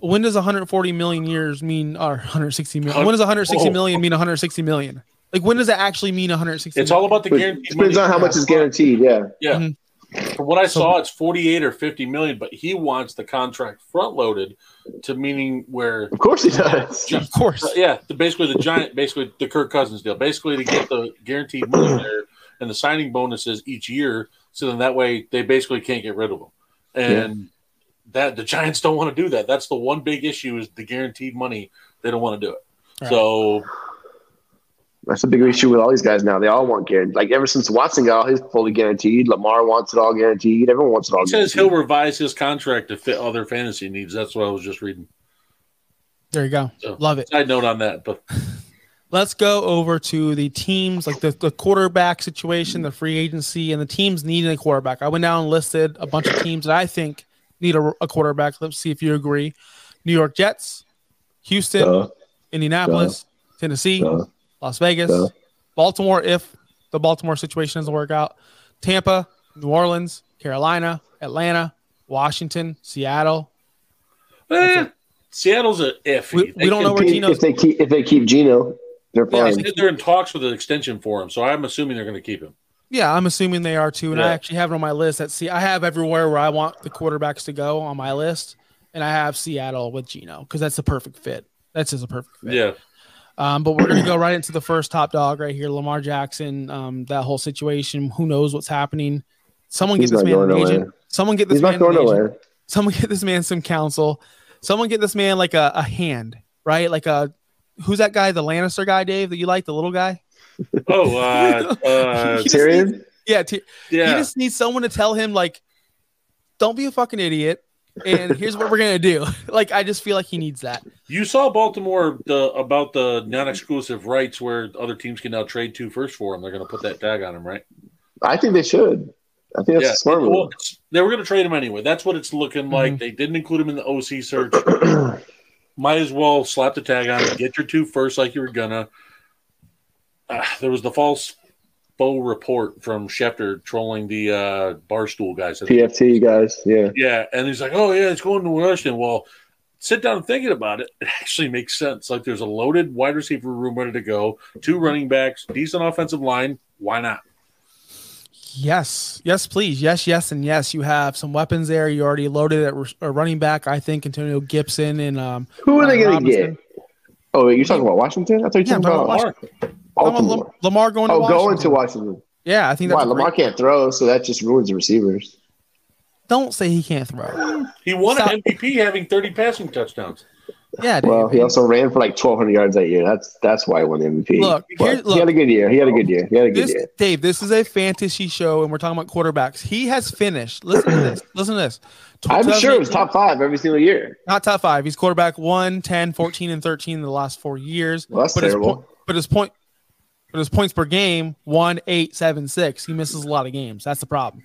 [SPEAKER 1] when does 140 million years mean or 160 million? When does 160
[SPEAKER 3] Oh.
[SPEAKER 1] million mean 160 million? Like when does it actually mean 160?
[SPEAKER 3] it's all about the guarantee.
[SPEAKER 2] it depends on how much is guaranteed. Yeah.
[SPEAKER 3] Yeah.
[SPEAKER 1] Mhm.
[SPEAKER 3] From what I
[SPEAKER 1] So-
[SPEAKER 3] saw, it's 48 or 50 million, but he wants the contract front loaded to meaning where,
[SPEAKER 2] Of course he does.
[SPEAKER 1] Of course.
[SPEAKER 3] Uh, yeah, the, basically the giant, basically the Kirk Cousins deal, basically to get the guaranteed money there and the signing bonuses each year. So then that way they basically can't get rid of him. And that the Giants don't want to do that. That's the one big issue is the guaranteed money. They don't want to do it.
[SPEAKER 1] Right.
[SPEAKER 3] So
[SPEAKER 2] That's a big issue with all these guys now. They all want guaranteed. Like ever since Watson got all his fully guaranteed, Lamar wants it all guaranteed. Everyone wants it all
[SPEAKER 3] he says he'll revise his contract to fit other fantasy needs. That's what I was just reading.
[SPEAKER 1] There you go.
[SPEAKER 3] So,
[SPEAKER 1] Love it.
[SPEAKER 3] Side note on that, but
[SPEAKER 1] Let's go over to the teams, like the, the quarterback situation, the free agency, and the teams needing a quarterback. I went down and listed a bunch of teams that I think need a, a quarterback. Let's see if you agree. New York Jets, Houston,
[SPEAKER 2] Duh,
[SPEAKER 1] Indianapolis, Tennessee,
[SPEAKER 2] duh,
[SPEAKER 1] Las Vegas,
[SPEAKER 2] Duh.
[SPEAKER 1] Baltimore, if the Baltimore situation doesn't work out, Tampa, New Orleans, Carolina, Atlanta, Washington, Seattle.
[SPEAKER 3] Eh, Seattle's a iffy.
[SPEAKER 1] We- we don't know where
[SPEAKER 2] If,
[SPEAKER 1] Geno's
[SPEAKER 2] if they keep if they keep Geno, they're fine.
[SPEAKER 3] they said they're in talks with an extension for him, so I'm assuming they're going to keep him.
[SPEAKER 1] Yeah, I'm assuming they are too, and I actually have it on my list. At see, I have everywhere where I want the quarterbacks to go on my list, and I have Seattle with Geno because that's the perfect fit. That's just a perfect fit.
[SPEAKER 3] Yeah,
[SPEAKER 1] Um, but we're gonna go right into the first top dog right here, Lamar Jackson. Um, that whole situation. Who knows what's happening? Someone
[SPEAKER 2] He's
[SPEAKER 1] get this
[SPEAKER 2] not
[SPEAKER 1] man
[SPEAKER 2] going
[SPEAKER 1] an agent.
[SPEAKER 2] nowhere.
[SPEAKER 1] Someone get this
[SPEAKER 2] He's
[SPEAKER 1] man
[SPEAKER 2] not going
[SPEAKER 1] an agent.
[SPEAKER 2] nowhere.
[SPEAKER 1] Someone get this man some counsel. Someone get this man like a, a hand, right? Like a who's that guy, the Lannister guy, Dave, that you like, the little guy?
[SPEAKER 3] Oh, uh, uh,
[SPEAKER 2] Tyrion.
[SPEAKER 1] needs- yeah, Ty- he just needs someone to tell him like, don't be a fucking idiot. And here's what we're gonna do. Like, I just feel like he needs that.
[SPEAKER 3] You saw Baltimore the about the non-exclusive rights where other teams can now trade two first for him. They're going to put that tag on him, right?
[SPEAKER 2] I think they should. I think that's
[SPEAKER 3] yeah.
[SPEAKER 2] smart
[SPEAKER 3] Well, they were going to trade him anyway. That's what it's looking like.
[SPEAKER 1] Mhm.
[SPEAKER 3] They didn't include him in the OC search. Might as well slap the tag on him. Get your two first, like you were gonna. Uh, there was the false faux report from Schefter trolling the uh, barstool guys.
[SPEAKER 2] PFT guys, yeah.
[SPEAKER 3] Yeah, and he's like, "Oh yeah, it's going to Washington." Well, sit down and thinking about it. It actually makes sense. Like, there's a loaded wide receiver room ready to go, two running backs, decent offensive line. Why not?
[SPEAKER 1] Yes, yes, please, yes, yes, and yes. You have some weapons there. You already loaded at r- a running back. I think Antonio Gibson and um.
[SPEAKER 2] Who are they going to get? Oh, you're talking about Washington? I thought you were
[SPEAKER 1] I'm
[SPEAKER 2] talking
[SPEAKER 1] talking
[SPEAKER 2] about
[SPEAKER 1] about I'm about Lam- Oh,
[SPEAKER 2] Baltimore.
[SPEAKER 1] Lamar going to
[SPEAKER 2] Oh,
[SPEAKER 1] Washington.
[SPEAKER 2] going to Washington.
[SPEAKER 1] Yeah, I think that's
[SPEAKER 2] Why?
[SPEAKER 1] a
[SPEAKER 2] Lamar can't throw, so that just ruins the receivers.
[SPEAKER 1] Don't say he can't throw.
[SPEAKER 3] He won
[SPEAKER 1] Stop.
[SPEAKER 3] an MVP having 30 passing touchdowns.
[SPEAKER 1] Yeah, Dave.
[SPEAKER 2] Well, he also ran for like 1,200 yards that year. That's that's why he won the MVP.
[SPEAKER 1] Look,
[SPEAKER 2] But
[SPEAKER 1] here-
[SPEAKER 2] he had a good year. He had a good year. He had a good
[SPEAKER 1] this,
[SPEAKER 2] year.
[SPEAKER 1] Dave, this is a fantasy show, and we're talking about quarterbacks. He has finished. Listen to this. Listen to this.
[SPEAKER 2] I'm sure it was top five every single year.
[SPEAKER 1] Not top five. He's quarterback 1, 10, 14, and 13 in the last four years.
[SPEAKER 2] Well, that's
[SPEAKER 1] but his,
[SPEAKER 2] terrible.
[SPEAKER 1] po- but his point, but his points per game, one, eight, seven, six. He misses a lot of games. That's the problem.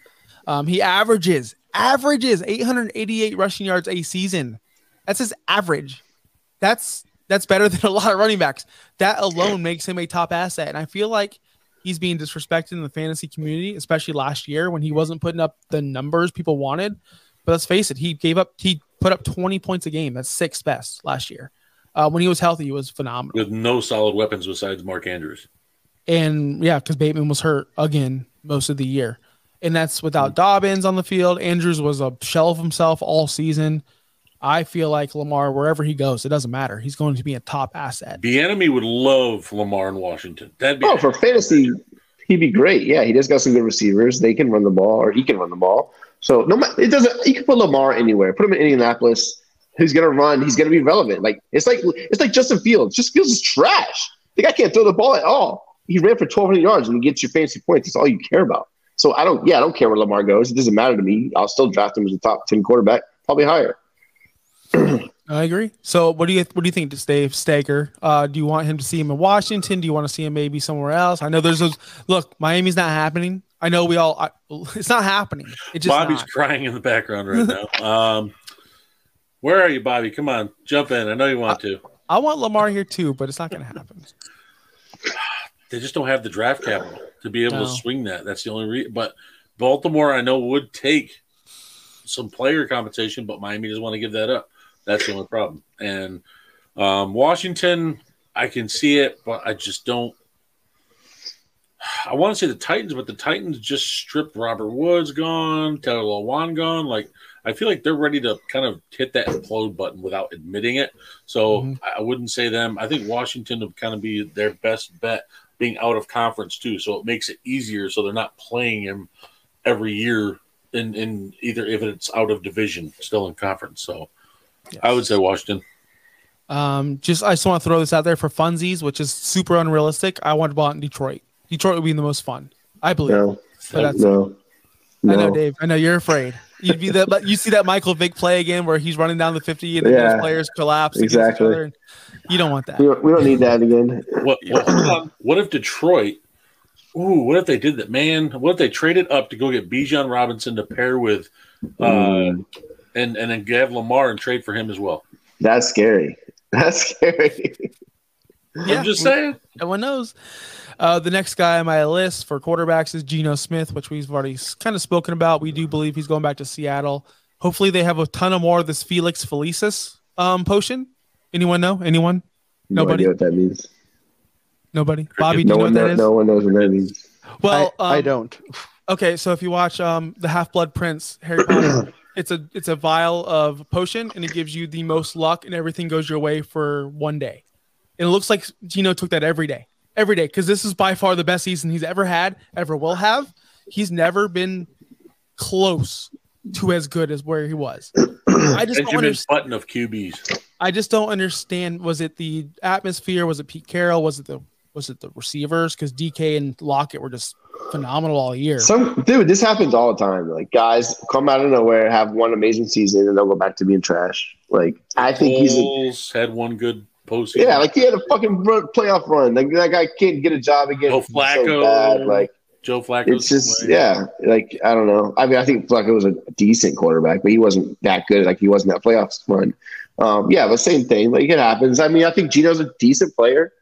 [SPEAKER 1] Um, he averages averages 888 rushing yards a season. That's his average. That's that's better than a lot of running backs. That alone makes him a top asset. And I feel like he's being disrespected in the fantasy community, especially last year when he wasn't putting up the numbers people wanted. But let's face it, he gave up. He put up 20 points a game. That's sixth best last year. Uh, when he was healthy, he was phenomenal.
[SPEAKER 3] with no solid weapons besides Mark Andrews.
[SPEAKER 1] And yeah, because Bateman was hurt again most of the year. And that's without hmm. Dobbins on the field. Andrews was a shell of himself all season. I feel like Lamar, wherever he goes, it doesn't matter. He's going to be a top asset.
[SPEAKER 3] The enemy would love Lamar in Washington. That'd be
[SPEAKER 2] Oh, for fantasy, he'd be great. Yeah, he just got some good receivers. They can run the ball, or he can run the ball. So no, ma- it doesn't. You can put Lamar anywhere. Put him in Indianapolis. He's gonna run. He's gonna be relevant. Like it's like it's like Justin Fields. Justin Fields is trash. The guy can't throw the ball at all. He ran for 1,200 yards and he gets your fantasy points. That's all you care about. So I don't. Yeah, I don't care where Lamar goes. It doesn't matter to me. I'll still draft him as a top 10 quarterback, probably higher.
[SPEAKER 1] I agree. So what do you what do you think, Dave Staker? Uh, do you want him to see him in Washington? Do you want to see him maybe somewhere else? I know there's those. Look, Miami's not happening. I know we all. I, it's not happening. It just
[SPEAKER 3] Bobby's
[SPEAKER 1] not.
[SPEAKER 3] crying in the background right now. Um, where are you, Bobby? Come on, jump in. I know you want to.
[SPEAKER 1] I want Lamar here too, but it's not going to happen.
[SPEAKER 3] They just don't have the draft capital to be able
[SPEAKER 1] No.
[SPEAKER 3] to swing that. That's the only reason. But Baltimore, I know, would take some player compensation, but Miami doesn't want to give that up. That's the only problem. And um, Washington, I can see it, but I just don't. I want to say the Titans, but the Titans just stripped Robert Woods gone, Taylor Lewan gone. Like I feel like they're ready to kind of hit that implode button without admitting it. So
[SPEAKER 1] Mhm.
[SPEAKER 3] I I wouldn't say them. I think Washington would kind of be their best bet, being out of conference too. So it makes it easier. So they're not playing him every year in in either if it's out of division, still in conference. So I would say Washington.
[SPEAKER 1] Um, just I just want to throw this out there for funsies, which is super unrealistic. I want to ball in Detroit. Detroit would be the most fun. I believe.
[SPEAKER 2] No,
[SPEAKER 1] But that's-
[SPEAKER 2] no, no.
[SPEAKER 1] I know, Dave. I know you're afraid. You'd be that, but you see that Michael Vick play again, where he's running down the 50 and then
[SPEAKER 2] Yeah.
[SPEAKER 1] those players collapse. against each
[SPEAKER 2] Exactly.
[SPEAKER 1] other, you don't want that.
[SPEAKER 2] We don't, we don't need that again.
[SPEAKER 3] What what, what if Detroit? Ooh, what if they did that, man? What if they traded up to go get Bijan Robinson to pair with, uh,
[SPEAKER 2] Mm.
[SPEAKER 3] and and then have Lamar and trade for him as well?
[SPEAKER 2] That's scary. That's scary.
[SPEAKER 1] Yeah.
[SPEAKER 3] I'm just saying.
[SPEAKER 1] No one knows. Uh, the next guy on my list for quarterbacks is Geno Smith, which we've already kind of spoken about. We do believe he's going back to Seattle. Hopefully, they have a ton of more of this Felix Felicis um, potion. Anyone know? Anyone?
[SPEAKER 2] No
[SPEAKER 1] Nobody?
[SPEAKER 2] idea what that means.
[SPEAKER 1] Nobody? Bobby, do
[SPEAKER 2] No
[SPEAKER 1] you know
[SPEAKER 2] one,
[SPEAKER 1] what that
[SPEAKER 2] know,
[SPEAKER 1] is?
[SPEAKER 2] no one knows what that means.
[SPEAKER 1] Well,
[SPEAKER 4] I, I
[SPEAKER 1] um,
[SPEAKER 4] don't.
[SPEAKER 1] Okay, so if you watch um the Half Blood Prince Harry Potter, it's a it's a vial of potion and it gives you the most luck and everything goes your way for one day. And it looks like Geno took that every day. Every day cuz this is by far the best season he's ever had, ever will have. He's never been close to as good as where he was. I just don't understand.
[SPEAKER 3] Button of QBs.
[SPEAKER 1] I just don't understand. Was it the atmosphere? Was it Pete Carroll? Was it the was it the receivers? Because DK and Lockett were just phenomenal all year.
[SPEAKER 2] Some dude, this happens all the time. Like guys come out of nowhere, have one amazing season, and they'll go back to being trash. Like I think he's a
[SPEAKER 3] had one good postseason.
[SPEAKER 2] yeah, like he had a fucking run, playoff run. Like that guy can't get a job again.
[SPEAKER 3] Joe
[SPEAKER 2] He's so
[SPEAKER 3] Flacco.
[SPEAKER 2] bad. Like
[SPEAKER 3] Joe Flacco.
[SPEAKER 2] it's just yeah. Like I don't know. I mean, I think Flacco was a decent quarterback, but he wasn't that good. Like he wasn't that playoffs run. Um, yeah, but same thing. Like it happens. I mean, I think Geno's a decent player.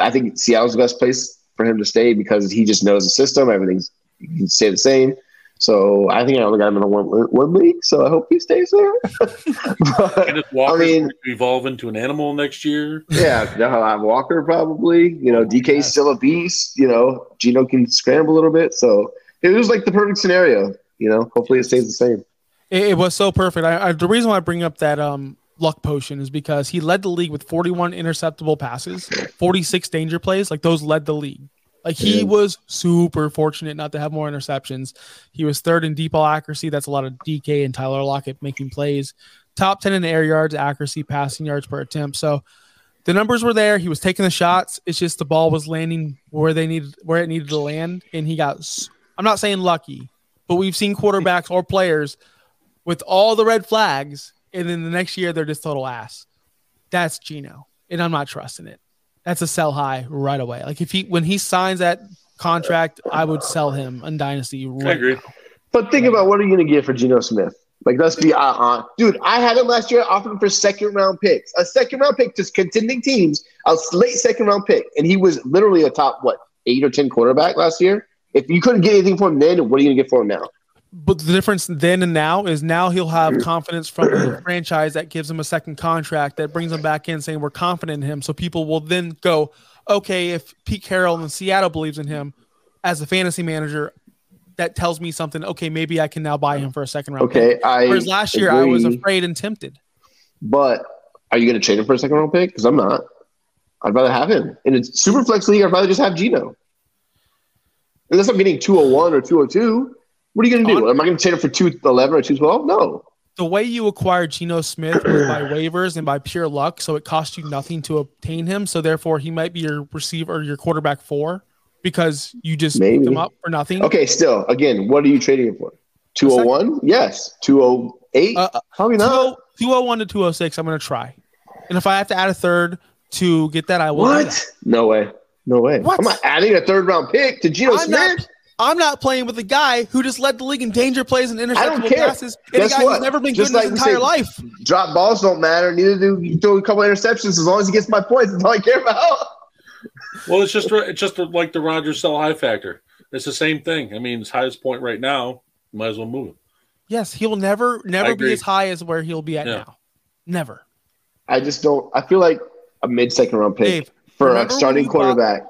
[SPEAKER 2] I think Seattle's the best place for him to stay because he just knows the system. Everything's you can stay the same. So I think I only got him in a one, one league. So I hope he stays there. But,
[SPEAKER 3] Kenneth Walker
[SPEAKER 2] I mean-
[SPEAKER 3] evolve into an animal next year.
[SPEAKER 2] yeah, they'll have Walker probably. You know, DK's still a beast. You know, Geno can scramble a little bit. So it was like the perfect scenario. You know, hopefully it stays the same.
[SPEAKER 1] It, it was so perfect. I, I, the reason why I bring up that um, luck potion is because he led the league with 41 interceptable passes, 46 danger plays. Like those led the league. Like he was super fortunate not to have more interceptions. He was third in deep ball accuracy. That's a lot of DK and Tyler Lockett making plays. Top 10 in air yards, accuracy, passing yards per attempt. So the numbers were there. He was taking the shots. It's just the ball was landing where they needed where it needed to land, and he got. I'm not saying lucky, but we've seen quarterbacks or players with all the red flags, and then the next year they're just total ass. That's Geno, and I'm not trusting it. That's a sell high right away. Like if he when he signs that contract, I would sell him in Dynasty.
[SPEAKER 3] I agree.
[SPEAKER 1] now.
[SPEAKER 2] But think about what are you going to get for Geno Smith? Like, let's be uh, uh, dude. I had him last year, offered him for second round picks, a second round pick to contending teams, a late second round pick, and he was literally a top what eight or ten quarterback last year. If you couldn't get anything for him then, what are you going to get for him now?
[SPEAKER 1] But the difference then and now is now he'll have mm. confidence from the franchise that gives him a second contract that brings him back in, saying we're confident in him. So people will then go, okay, if Pete Carroll in Seattle believes in him as a fantasy manager, that tells me something. Okay, maybe I can now buy him for a second round. pick.
[SPEAKER 2] Okay, I.
[SPEAKER 1] Whereas last year I was afraid and tempted.
[SPEAKER 2] But are you going to trade him for a second round pick? Because I'm not. I'd rather have him in a super flex league. I'd rather just have Geno. Unless I'm getting 201 or 202. What are you going to do? Am I going to trade him for 211 or 212? No.
[SPEAKER 1] The way you acquired Geno Smith was by waivers and by pure luck, so it cost you nothing to obtain him. So therefore, he might be your receiver or your quarterback four because you just picked
[SPEAKER 2] Maybe.
[SPEAKER 1] him up for nothing.
[SPEAKER 2] Okay, still, again, what are you trading him for? 201? Yes. 208?
[SPEAKER 1] Uh,
[SPEAKER 2] Probably not.
[SPEAKER 1] 201 to 206, I'm going to try. And if I have to add a third to get that, I will.
[SPEAKER 2] What? No way. No way.
[SPEAKER 1] What?
[SPEAKER 2] I'm not adding a third round pick to Geno
[SPEAKER 1] I'm not,
[SPEAKER 2] Smith.
[SPEAKER 1] I'm not playing with a guy who just led the league in danger plays and
[SPEAKER 2] don't
[SPEAKER 1] interceptable
[SPEAKER 2] care.
[SPEAKER 1] passes, and
[SPEAKER 2] Guess
[SPEAKER 1] a guy
[SPEAKER 2] what?
[SPEAKER 1] who's never been
[SPEAKER 2] Just
[SPEAKER 1] good
[SPEAKER 2] like
[SPEAKER 1] in his entire
[SPEAKER 2] said-
[SPEAKER 1] life.
[SPEAKER 2] Drop balls don't matter. Neither do you throw a couple interceptions as long as he gets my points. That's all I care about.
[SPEAKER 3] Well, it's just it's just like the Rodgers sell high factor. It's the same thing. I mean, his highest point right now, might as well move him.
[SPEAKER 1] Yes, he'll never, never be as high as where he'll be at
[SPEAKER 3] Yeah.
[SPEAKER 1] now. Never.
[SPEAKER 2] I just don't. I feel like a mid second round pick
[SPEAKER 1] Dave,
[SPEAKER 2] for a starting
[SPEAKER 1] you bought-
[SPEAKER 2] quarterback.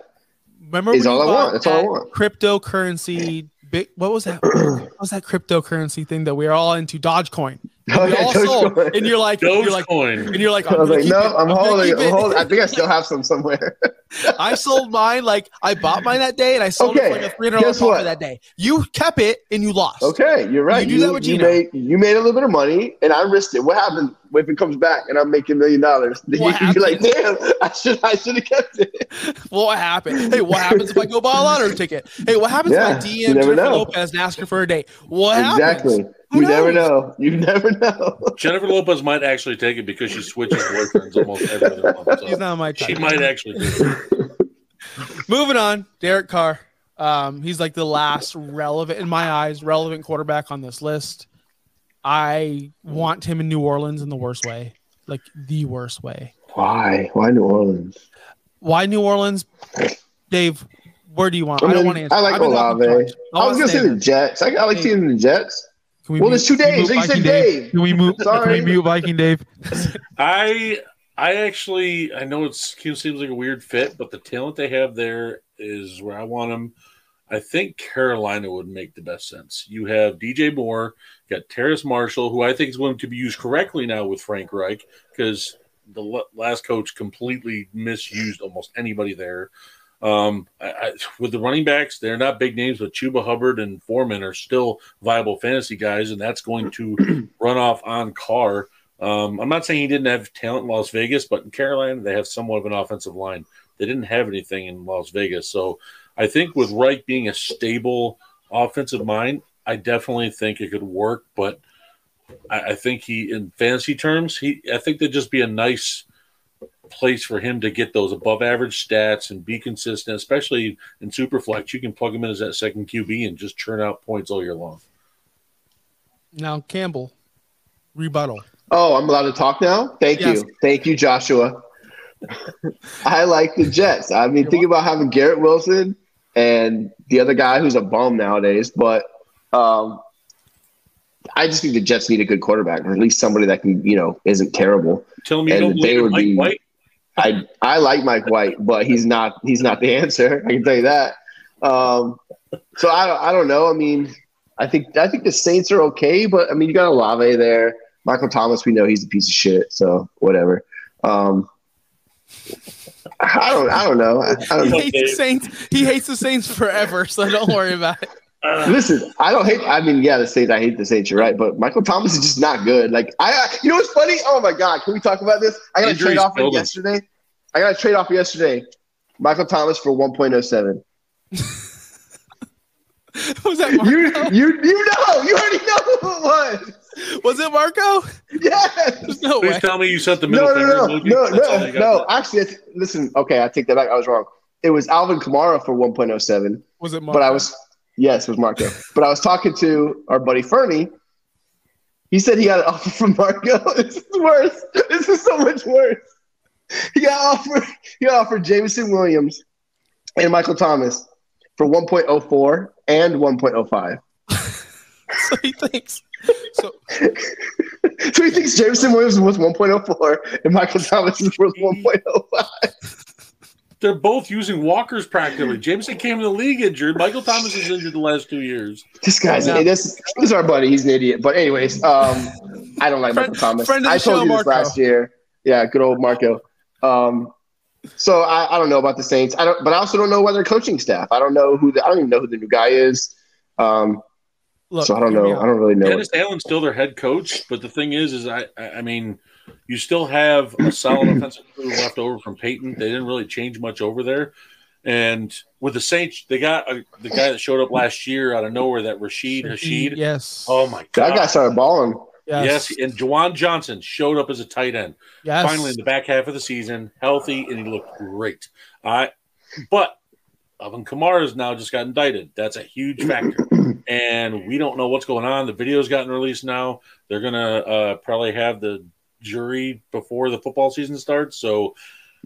[SPEAKER 1] Remember
[SPEAKER 2] Is all I want. That's all I want.
[SPEAKER 1] Cryptocurrency. Big, what was that? what was that cryptocurrency thing that we are all into? Dogecoin.
[SPEAKER 2] Oh,
[SPEAKER 1] We
[SPEAKER 2] yeah,
[SPEAKER 1] all sold, and you're like, you're like, and you're like,
[SPEAKER 2] I
[SPEAKER 1] I'm
[SPEAKER 2] was like, no,
[SPEAKER 1] it.
[SPEAKER 2] I'm
[SPEAKER 1] gonna
[SPEAKER 2] holding.
[SPEAKER 1] keep
[SPEAKER 2] I'm holding. I think I still have some somewhere.
[SPEAKER 1] I sold mine. Like I bought mine that day, and I sold
[SPEAKER 2] Okay,
[SPEAKER 1] it for like a three hundred dollars profit that day. You kept it, and you lost.
[SPEAKER 2] Okay, you're right.
[SPEAKER 1] You do that with
[SPEAKER 2] you
[SPEAKER 1] Geno.
[SPEAKER 2] made you made a little bit of money, and I risked it. What happened if it comes back and I'm making a million dollars? Then
[SPEAKER 1] What
[SPEAKER 2] You're like, damn, I should I should have kept it.
[SPEAKER 1] What happened? Hey, what happens if I go buy a lottery ticket? Hey, what happens
[SPEAKER 2] Yeah,
[SPEAKER 1] if I DM Jennifer
[SPEAKER 2] know.
[SPEAKER 1] Lopez and ask her for a date? What
[SPEAKER 2] exactly.
[SPEAKER 1] happens? Who
[SPEAKER 2] You never know. You never know.
[SPEAKER 3] Jennifer Lopez might actually take it because she switches boyfriends almost every other month.
[SPEAKER 1] She's not my type.
[SPEAKER 3] she might actually do it.
[SPEAKER 1] Moving on, Derek Carr. Um, he's like the last relevant, in my eyes, relevant quarterback on this list. I want him in New Orleans in the worst way, like the worst way.
[SPEAKER 2] Why? Why New Orleans?
[SPEAKER 1] Why New Orleans? Dave, where do you want?
[SPEAKER 2] I,
[SPEAKER 1] I, don't want to answer.
[SPEAKER 2] I like
[SPEAKER 1] I've been
[SPEAKER 2] Olave. I was gonna say the. Jets. I, I like seeing the Jets.
[SPEAKER 1] Can we
[SPEAKER 2] Well,
[SPEAKER 1] mute-
[SPEAKER 2] there's two
[SPEAKER 1] can we
[SPEAKER 2] days.
[SPEAKER 1] mute
[SPEAKER 2] Like you said,
[SPEAKER 1] Viking
[SPEAKER 2] Dave.
[SPEAKER 1] Can we move? Can we mute Viking Dave?
[SPEAKER 3] I I actually I know it seems like a weird fit, but the talent they have there is where I want them. I think Carolina would make the best sense. You have DJ Moore, you got Terrace Marshall, who I think is going to be used correctly now with Frank Reich because the l- last coach completely misused almost anybody there. Um, I, I, with the running backs, they're not big names, but Chuba Hubbard and Foreman are still viable fantasy guys, and that's going to run off on Carr. Um, I'm not saying he didn't have talent in Las Vegas, but in Carolina, they have somewhat of an offensive line. They didn't have anything in Las Vegas. So I think with Reich being a stable offensive mind, I definitely think it could work. But I, I think he, in fantasy terms, he I think that'd just be a nice place for him to get those above average stats and be consistent, especially in Superflex. You can plug him in as that second QB and just churn out points all year long.
[SPEAKER 1] Now Campbell, rebuttal.
[SPEAKER 2] Oh, I'm allowed to talk now. Thank
[SPEAKER 1] Yes.
[SPEAKER 2] you, thank you, Joshua. I like the Jets. I mean,
[SPEAKER 1] You're
[SPEAKER 2] think about having Garrett Wilson and the other guy who's a bum nowadays, but um, I just think the Jets need a good quarterback, or at least somebody that can, you know, isn't terrible.
[SPEAKER 3] Tell me you don't
[SPEAKER 2] they
[SPEAKER 3] believe in
[SPEAKER 2] would
[SPEAKER 3] Mike
[SPEAKER 2] be-
[SPEAKER 3] White.
[SPEAKER 2] I I like Mike White, but he's not he's not the answer. I can tell you that. Um, so I don't I don't know. I mean, I think I think the Saints are okay, but I mean you got Olave there. Michael Thomas, we know he's a piece of shit, so whatever. Um, I don't I don't know. I, I don't
[SPEAKER 1] He
[SPEAKER 2] know.
[SPEAKER 1] hates the Saints. He hates the Saints forever, so don't worry about it.
[SPEAKER 2] Listen, I don't hate. I mean, yeah, the Saints. I hate the Saints. You're right, but Michael Thomas is just not good. Like I, I- you know what's funny? Oh my god, can we talk about this? I got a trade off
[SPEAKER 3] killed
[SPEAKER 2] yesterday. I got a trade offer yesterday. Michael Thomas for 1.07.
[SPEAKER 1] Was that
[SPEAKER 2] You,
[SPEAKER 1] Marco?
[SPEAKER 2] you, you know, you already know who it was.
[SPEAKER 1] Was it Marco?
[SPEAKER 2] Yes.
[SPEAKER 1] There's no
[SPEAKER 3] Please
[SPEAKER 1] way.
[SPEAKER 3] tell me you sent the middle
[SPEAKER 2] No, no, no, no, no, no. Actually, it's, listen. Okay, I take that back. I was wrong. It was Alvin Kamara for 1.07.
[SPEAKER 1] Was it Marco?
[SPEAKER 2] But I was yes, it was Marco. but I was talking to our buddy Fernie. He said he got an offer from Marco. This is worse. This is so much worse. He got offered. He got offered Jameson Williams and Michael Thomas for 1.04 and 1.05.
[SPEAKER 1] so he thinks. So
[SPEAKER 2] So he thinks Jameson Williams was 1.04 and Michael Thomas is worth 1.05.
[SPEAKER 3] They're both using walkers practically. Jameson came in the league injured. Michael Thomas is injured the last two years.
[SPEAKER 2] This guy's
[SPEAKER 1] No.
[SPEAKER 2] this, this is our buddy. He's an idiot. But anyways, um, I don't like
[SPEAKER 1] Friend-
[SPEAKER 2] Michael Thomas.
[SPEAKER 1] friend of the
[SPEAKER 2] I told
[SPEAKER 1] show,
[SPEAKER 2] you this
[SPEAKER 1] Marco.
[SPEAKER 2] last year. Yeah, good old Marco. Um, so I, I don't know about the Saints. I don't, but I also don't know what their coaching staff. I don't know who. The, I don't even know who the new guy is. Um,
[SPEAKER 1] look,
[SPEAKER 2] so I don't know. I don't really know.
[SPEAKER 3] Dennis Allen's still their head coach, but the thing is, is I, I I mean, you still have a solid offensive crew left over from Peyton. They didn't really change much over there. And with the Saints, they got a, the guy that showed up last year out of nowhere, that Rashid Shaheed.
[SPEAKER 1] Yes.
[SPEAKER 3] Oh my god!
[SPEAKER 2] that guy started balling.
[SPEAKER 1] yes.
[SPEAKER 3] Yes, and Juwan Johnson showed up as a tight end.
[SPEAKER 1] Yes.
[SPEAKER 3] Finally, in the back half of the season, healthy, and he looked great. I, but Alvin Kamara has now just got indicted. That's a huge factor, and we don't know what's going on. The video's gotten released now. They're gonna uh, probably have the jury before the football season starts. So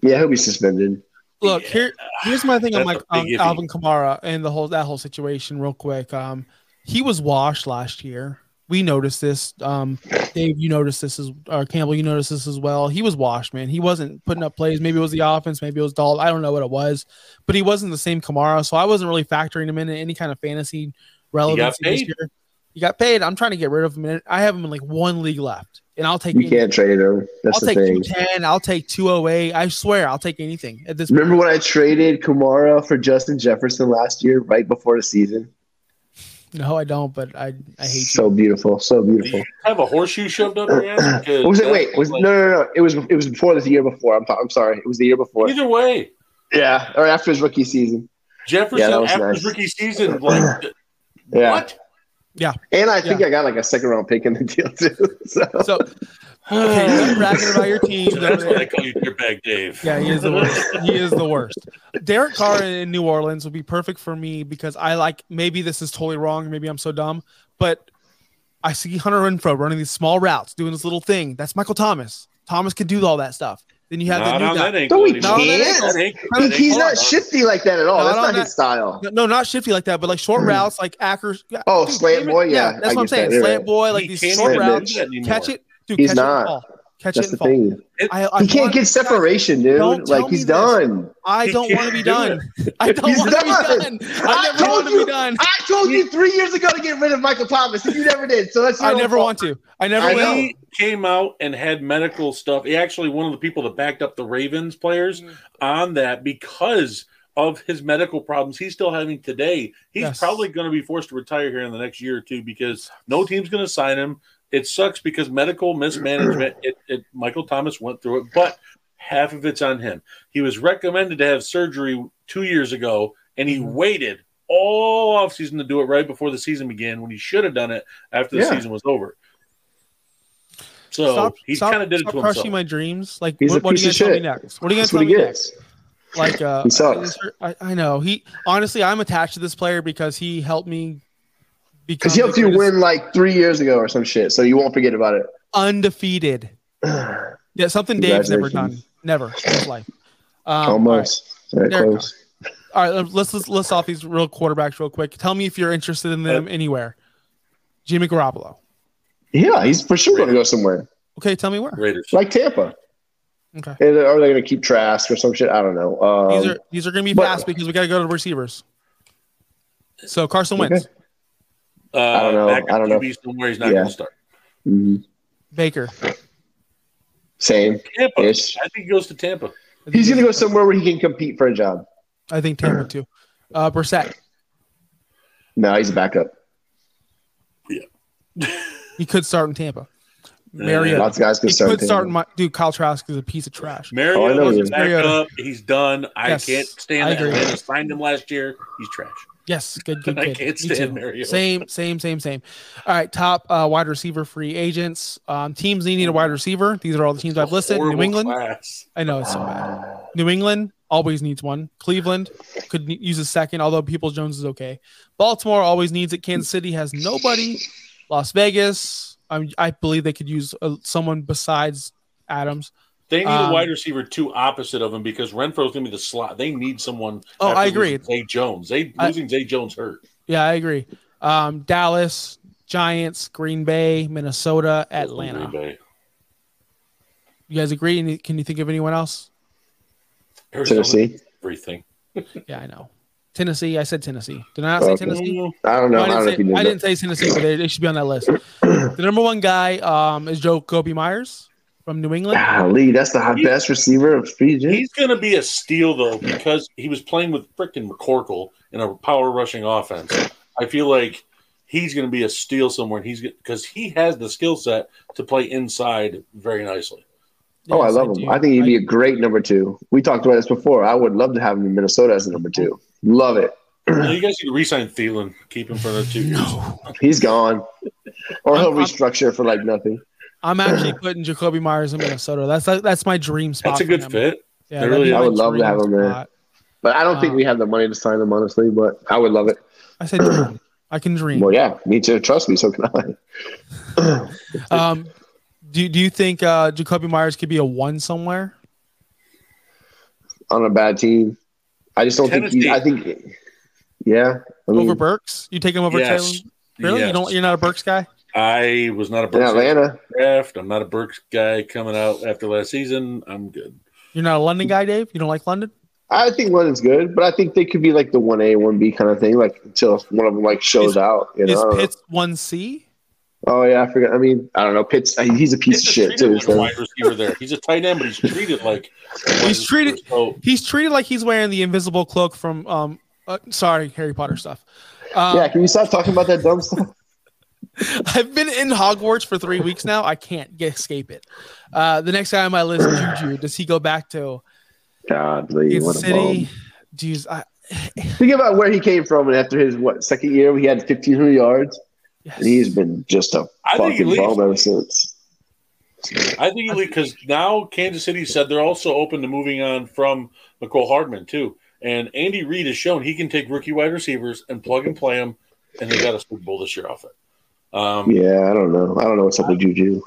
[SPEAKER 2] Yeah, he'll be suspended.
[SPEAKER 1] Look, here here's my thing on
[SPEAKER 3] That's
[SPEAKER 1] Mike
[SPEAKER 3] a
[SPEAKER 1] on. Alvin Kamara and the whole that whole situation real quick. Um he was washed last year. We noticed this. Um Dave, you noticed this as uh, Campbell, you noticed this as well. He was washed, man. He wasn't putting up plays. Maybe it was the offense, maybe it was Dal. I don't know what it was, but he wasn't the same Kamara. So I wasn't really factoring him in in any kind of fantasy relevancy this
[SPEAKER 3] paid.
[SPEAKER 1] year. He got paid. I'm trying to get rid of him. and I have him in like one league left, and I'll take.
[SPEAKER 2] You
[SPEAKER 1] anything.
[SPEAKER 2] can't trade him. That's
[SPEAKER 1] I'll
[SPEAKER 2] the
[SPEAKER 1] take
[SPEAKER 2] thing.
[SPEAKER 1] 210. I'll take 208. I swear, I'll take anything at this.
[SPEAKER 2] Remember when I traded Kamara for Justin Jefferson last year, right before the season?
[SPEAKER 1] No, I don't. But I, I hate you.
[SPEAKER 2] So beautiful, so
[SPEAKER 3] do
[SPEAKER 2] beautiful.
[SPEAKER 3] you have a horseshoe shoved up your ass?
[SPEAKER 2] Was it? Wait, was
[SPEAKER 3] like-
[SPEAKER 2] no, no, no. It was it was before the year before. I'm I'm sorry. It was the year before.
[SPEAKER 3] Either way,
[SPEAKER 2] Yeah, or after his rookie season.
[SPEAKER 3] Jefferson
[SPEAKER 2] Yeah,
[SPEAKER 3] after
[SPEAKER 2] nice.
[SPEAKER 3] his rookie season, like
[SPEAKER 2] Yeah,
[SPEAKER 3] what?
[SPEAKER 2] And I think I got like a second round pick in the deal too. So,
[SPEAKER 1] So, okay, enough bragging about your team.
[SPEAKER 3] That's why they call you Dirtbag Dave.
[SPEAKER 1] Yeah, he is the worst. He is the worst. Derek Carr in New Orleans would be perfect for me because I like. Maybe this is totally wrong. Maybe I'm so dumb, but I see Hunter Renfrow running these small routes, doing this little thing. That's Michael Thomas. Thomas can do all that stuff. Then you have
[SPEAKER 3] Not
[SPEAKER 1] the
[SPEAKER 3] on
[SPEAKER 1] new
[SPEAKER 3] that
[SPEAKER 1] guy.
[SPEAKER 3] ankle
[SPEAKER 2] No, he
[SPEAKER 3] anymore.
[SPEAKER 1] can't.
[SPEAKER 3] That ankle-
[SPEAKER 2] He-
[SPEAKER 3] that
[SPEAKER 2] he's not shifty like that at all.
[SPEAKER 1] Not
[SPEAKER 2] That's
[SPEAKER 1] on
[SPEAKER 2] not
[SPEAKER 1] that-
[SPEAKER 2] his style.
[SPEAKER 1] No, not shifty like that, but like short hmm. routes, like Ackers.
[SPEAKER 2] Oh,
[SPEAKER 1] Dude,
[SPEAKER 2] slant boy? Yeah,
[SPEAKER 1] that's
[SPEAKER 2] I
[SPEAKER 1] what I'm saying.
[SPEAKER 2] that.
[SPEAKER 1] Slant
[SPEAKER 2] right.
[SPEAKER 1] boy, like
[SPEAKER 3] He
[SPEAKER 1] these
[SPEAKER 3] can't
[SPEAKER 1] short routes. Catch it, dude.
[SPEAKER 2] He's
[SPEAKER 1] catch
[SPEAKER 2] not.
[SPEAKER 1] It and fall. Catch
[SPEAKER 2] That's
[SPEAKER 1] it
[SPEAKER 2] the
[SPEAKER 1] and fall.
[SPEAKER 2] thing.
[SPEAKER 1] I, I
[SPEAKER 2] He can't
[SPEAKER 1] want
[SPEAKER 2] get
[SPEAKER 1] these guys-
[SPEAKER 2] separation,
[SPEAKER 1] Don't
[SPEAKER 2] dude. Like
[SPEAKER 1] me
[SPEAKER 2] he's
[SPEAKER 1] this.
[SPEAKER 2] done.
[SPEAKER 1] I don't want to be done. I don't
[SPEAKER 2] He's
[SPEAKER 1] want to be
[SPEAKER 2] done.
[SPEAKER 1] done. I
[SPEAKER 2] I
[SPEAKER 1] never
[SPEAKER 2] told
[SPEAKER 1] want to
[SPEAKER 2] you.
[SPEAKER 1] be done.
[SPEAKER 2] I told you three years ago to get rid of Michael Thomas, and you never did. So that's
[SPEAKER 1] I never
[SPEAKER 2] own
[SPEAKER 1] want to. I never
[SPEAKER 2] I
[SPEAKER 1] will.
[SPEAKER 3] he came out and had medical stuff. He actually one of the people that backed up the Ravens players
[SPEAKER 1] Mm.
[SPEAKER 3] on that because of his medical problems he's still having today. He's
[SPEAKER 1] Yes.
[SPEAKER 3] probably going to be forced to retire here in the next year or two because no team's going to sign him. It sucks because medical mismanagement. It, it Michael Thomas went through it, but half of it's on him. He was recommended to have surgery two years ago, and he
[SPEAKER 1] Mhm.
[SPEAKER 3] waited all offseason to do it right before the season began when he should have done it after the
[SPEAKER 2] Yeah.
[SPEAKER 3] season was over. So
[SPEAKER 1] Stop,
[SPEAKER 3] he kind of did it
[SPEAKER 1] stop
[SPEAKER 3] to
[SPEAKER 1] crushing
[SPEAKER 3] himself.
[SPEAKER 1] my dreams. Like,
[SPEAKER 2] He's
[SPEAKER 1] what,
[SPEAKER 2] a
[SPEAKER 1] what are you gonna tell me next? What are you gonna tell
[SPEAKER 2] he
[SPEAKER 1] me next? Like, uh,
[SPEAKER 2] He sucks.
[SPEAKER 1] I, I know he. Honestly, I'm attached to this player because he helped me become
[SPEAKER 2] Because he helped
[SPEAKER 1] the
[SPEAKER 2] you win like three years ago or some shit, so you won't forget about it.
[SPEAKER 1] undefeated. Yeah, something Dave's never done. Never in his life. Um,
[SPEAKER 2] Almost. Very
[SPEAKER 1] There it
[SPEAKER 2] close.
[SPEAKER 1] All right, all right, let's, let's list off these real quarterbacks real quick. Tell me if you're interested in them anywhere. Jimmy Garoppolo.
[SPEAKER 2] Yeah, he's for sure going to go somewhere
[SPEAKER 1] Okay, tell me where.
[SPEAKER 3] Raiders.
[SPEAKER 2] like Tampa.
[SPEAKER 1] Okay.
[SPEAKER 2] And are they going to keep Trask or some shit? I don't know. Um,
[SPEAKER 1] These are these are going to be
[SPEAKER 2] but-
[SPEAKER 1] fast because we got to go to the receivers. So Carson Wentz,
[SPEAKER 2] Okay.
[SPEAKER 3] Uh,
[SPEAKER 2] I don't know. I don't know.
[SPEAKER 3] Somewhere he's not
[SPEAKER 2] Yeah.
[SPEAKER 3] going to start.
[SPEAKER 2] mhm.
[SPEAKER 1] Baker.
[SPEAKER 2] Same.
[SPEAKER 3] Tampa.
[SPEAKER 2] Ish.
[SPEAKER 3] I think he goes to Tampa.
[SPEAKER 2] He's going to go somewhere where he can compete for a job.
[SPEAKER 1] I think Tampa too. Uh, Brissett.
[SPEAKER 2] No, he's a backup. Yeah.
[SPEAKER 1] he could start in Tampa.
[SPEAKER 3] Yeah.
[SPEAKER 1] Mariota.
[SPEAKER 2] Lots of guys can
[SPEAKER 1] He
[SPEAKER 2] start.
[SPEAKER 1] could
[SPEAKER 2] Tampa.
[SPEAKER 1] start in my dude. Kyle Trask is a piece of trash.
[SPEAKER 3] Mariota
[SPEAKER 2] Oh, I know
[SPEAKER 3] was
[SPEAKER 2] he
[SPEAKER 3] a backup. He's done. I
[SPEAKER 1] Yes,
[SPEAKER 3] can't
[SPEAKER 1] I
[SPEAKER 3] stand that.
[SPEAKER 1] agree.
[SPEAKER 3] Atlanta signed him last year. He's trash.
[SPEAKER 1] Yes, good, good
[SPEAKER 3] I can't stand
[SPEAKER 1] too.
[SPEAKER 3] Mariota.
[SPEAKER 1] Same, same, same, same. All right, top uh, wide receiver free agents. Um, teams needing a wide receiver. These are all the teams I've listed. New England.
[SPEAKER 3] class.
[SPEAKER 1] I know it's so bad. New England always needs one. Cleveland could use a second, although Peoples-Jones is okay. Baltimore always needs it. Kansas City has nobody. Las Vegas, I, I believe they could use uh, someone besides Adams.
[SPEAKER 3] They need
[SPEAKER 1] Um,
[SPEAKER 3] a wide receiver two opposite of him because Renfrow's going to be the slot. They need someone.
[SPEAKER 1] Oh, I agree.
[SPEAKER 3] losing Zay Jones. They
[SPEAKER 1] I-
[SPEAKER 3] losing Zay Jones hurt.
[SPEAKER 1] Yeah, I agree. Um, Dallas, Giants, Green Bay, Minnesota, Atlanta.
[SPEAKER 3] Green Bay.
[SPEAKER 1] You guys agree? Any- Can you think of anyone else?
[SPEAKER 3] Arizona,
[SPEAKER 2] Tennessee.
[SPEAKER 3] Everything.
[SPEAKER 1] Yeah, I know. Tennessee. I said Tennessee. Did I not say
[SPEAKER 2] Okay.
[SPEAKER 1] Tennessee?
[SPEAKER 2] I don't know.
[SPEAKER 1] No,
[SPEAKER 2] I,
[SPEAKER 1] I,
[SPEAKER 2] don't know if
[SPEAKER 1] didn't
[SPEAKER 2] you
[SPEAKER 1] say,
[SPEAKER 2] did
[SPEAKER 1] I didn't say Tennessee, but they, they should be on that list. the number one guy um, is Jakobi Meyers from New England.
[SPEAKER 2] Golly, that's the
[SPEAKER 3] He-
[SPEAKER 2] best receiver of free agent.
[SPEAKER 3] He's going to be a steal though because he was playing with freaking McCorkle in a power rushing offense. I feel like he's going to be a steal somewhere. And he's because he has the skill set to play inside very nicely.
[SPEAKER 2] Oh, I
[SPEAKER 1] Yes,
[SPEAKER 2] love him.
[SPEAKER 1] do.
[SPEAKER 2] I think he'd be a great number two. We talked about this before. I would love to have him in Minnesota as a number two. Love it.
[SPEAKER 3] Well, you guys need to re-sign Thielen, keep him for another two years.
[SPEAKER 2] He's gone, or he'll
[SPEAKER 1] I'm- I'm-
[SPEAKER 2] restructure for like nothing.
[SPEAKER 1] I'm actually putting Jakobi Meyers in Minnesota. That's that's my dream spot.
[SPEAKER 3] That's a good
[SPEAKER 1] him.
[SPEAKER 3] fit.
[SPEAKER 1] Yeah,
[SPEAKER 3] really
[SPEAKER 1] be
[SPEAKER 3] is.
[SPEAKER 1] my
[SPEAKER 2] I would love to have him there. But I don't think
[SPEAKER 1] Uh,
[SPEAKER 2] we have the money to sign him, honestly. But I would love it.
[SPEAKER 1] I said dream. I can dream.
[SPEAKER 2] Well, yeah, me too. Trust me, so can I.
[SPEAKER 1] Um, do do you think uh, Jakobi Meyers could be a one somewhere?
[SPEAKER 2] On a bad team, I just don't think. He's, I think, yeah. I mean,
[SPEAKER 1] over Burks? You take him over
[SPEAKER 3] Yes.
[SPEAKER 1] Taylor? Really? You don't? You're not a Burks guy?
[SPEAKER 3] I was not a
[SPEAKER 2] in
[SPEAKER 3] Burks
[SPEAKER 2] Atlanta,
[SPEAKER 3] draft. I'm not a Burks guy coming out after last season. I'm good.
[SPEAKER 1] You're not a London guy, Dave? You don't like London?
[SPEAKER 2] I think London's good, but I think they could be like the one A, one B kind of thing, like until one of them like shows
[SPEAKER 1] Is-
[SPEAKER 2] out. You know?
[SPEAKER 1] Is
[SPEAKER 2] know.
[SPEAKER 1] Pitts one C?
[SPEAKER 2] Oh yeah, I forgot. I mean, I don't know. Pitts, he's a piece
[SPEAKER 3] He's
[SPEAKER 2] of shit too.
[SPEAKER 3] like
[SPEAKER 2] So.
[SPEAKER 3] wide receiver there. He's a tight end, but he's treated like
[SPEAKER 1] He's treated-
[SPEAKER 3] receiver. So
[SPEAKER 1] He's treated like he's wearing the invisible cloak from um. Uh, sorry, Harry Potter stuff. Um,
[SPEAKER 2] Yeah, can you stop talking about that dumb stuff?
[SPEAKER 1] I've been in Hogwarts for three weeks now. I can't get, escape it. Uh, the next guy on my list, Juju. Does he go back to
[SPEAKER 2] Godly,
[SPEAKER 1] Kansas
[SPEAKER 2] what a
[SPEAKER 1] City? Jeez, I,
[SPEAKER 2] Think about where he came from, and after his what second year, he had 1,500 yards,
[SPEAKER 1] yes.
[SPEAKER 2] and he's been just a
[SPEAKER 3] I
[SPEAKER 2] fucking
[SPEAKER 3] leaves.
[SPEAKER 2] bum ever since.
[SPEAKER 3] I think because now Kansas City said they're also open to moving on from Mecole Hardman too. And Andy Reid has shown he can take rookie wide receivers and plug and play them, and they got a Super Bowl this year off it. Um,
[SPEAKER 2] Yeah, I don't know. I don't know what's up with Juju.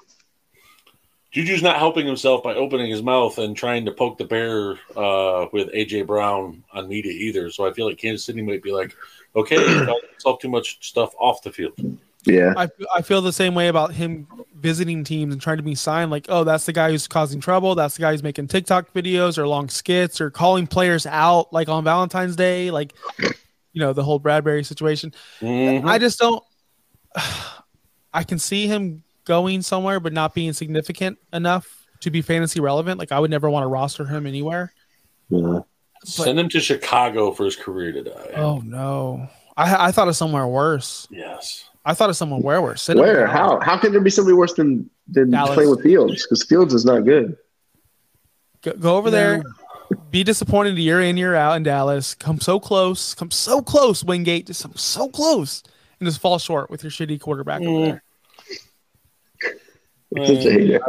[SPEAKER 3] Juju's not helping himself by opening his mouth and trying to poke the bear uh, with AJ Brown on media either. So I feel like Kansas City might be like, okay, talk too much stuff off the field.
[SPEAKER 2] Yeah.
[SPEAKER 1] I, I feel the same way about him visiting teams and trying to be signed. Like, oh, that's the guy who's causing trouble. That's the guy who's making TikTok videos or long skits or calling players out, like on Valentine's Day, like you know the whole Bradberry situation.
[SPEAKER 3] Mhm.
[SPEAKER 1] I just don't. I can see him going somewhere, but not being significant enough to be fantasy relevant. Like, I would never want to roster him anywhere.
[SPEAKER 2] Yeah.
[SPEAKER 3] Send him to Chicago for his career to die.
[SPEAKER 1] Oh no, I I thought of somewhere worse.
[SPEAKER 3] Yes.
[SPEAKER 1] I thought of somewhere where worse. Send him
[SPEAKER 2] Where? How? How can there be somebody worse than than
[SPEAKER 1] Dallas.
[SPEAKER 2] playing with Fields? Because Fields is not good.
[SPEAKER 1] Go, go over there. Be disappointed year in year out in Dallas. Come so close. Come so close. Wingate just come so close and just fall short with your shitty quarterback over
[SPEAKER 3] Mm.
[SPEAKER 1] there.
[SPEAKER 2] You're such a hater.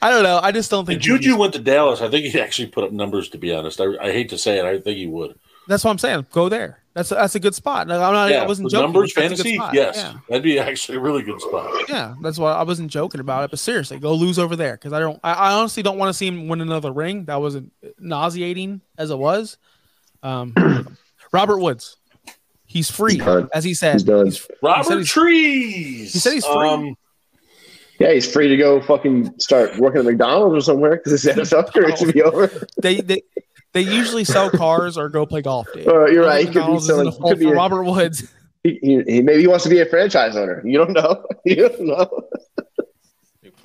[SPEAKER 1] I don't know. I just don't think
[SPEAKER 3] Juju went to Dallas, I think he'd actually put up numbers. To be honest, I, I hate to say it, I think he would.
[SPEAKER 1] That's what I'm saying. Go there. That's a, that's a good spot. Like, I'm not. I wasn't joking.
[SPEAKER 3] numbers
[SPEAKER 1] That's a good
[SPEAKER 3] fantasy. Yes,
[SPEAKER 1] Yeah.
[SPEAKER 3] that'd be actually a really good spot.
[SPEAKER 1] Yeah, that's why I wasn't joking about it. But seriously, go lose over there because I don't. I, I honestly don't want to see him win another ring. That wasn't nauseating as it was. Um, Robert Woods, he's free,
[SPEAKER 2] He's
[SPEAKER 1] as he said.
[SPEAKER 2] He's done.
[SPEAKER 3] Robert
[SPEAKER 1] he's-
[SPEAKER 3] Trees.
[SPEAKER 1] he said he's free.
[SPEAKER 3] Um,
[SPEAKER 2] Yeah, he's free to go fucking start working at McDonald's or somewhere because his NFL career should be over.
[SPEAKER 1] They they they usually sell cars or go play golf. Dude.
[SPEAKER 2] Uh, you're right. He could be selling.
[SPEAKER 1] a
[SPEAKER 2] He could be. A,
[SPEAKER 1] Robert Woods.
[SPEAKER 2] he, he, he- maybe he wants to be a franchise owner. You don't know. You don't know.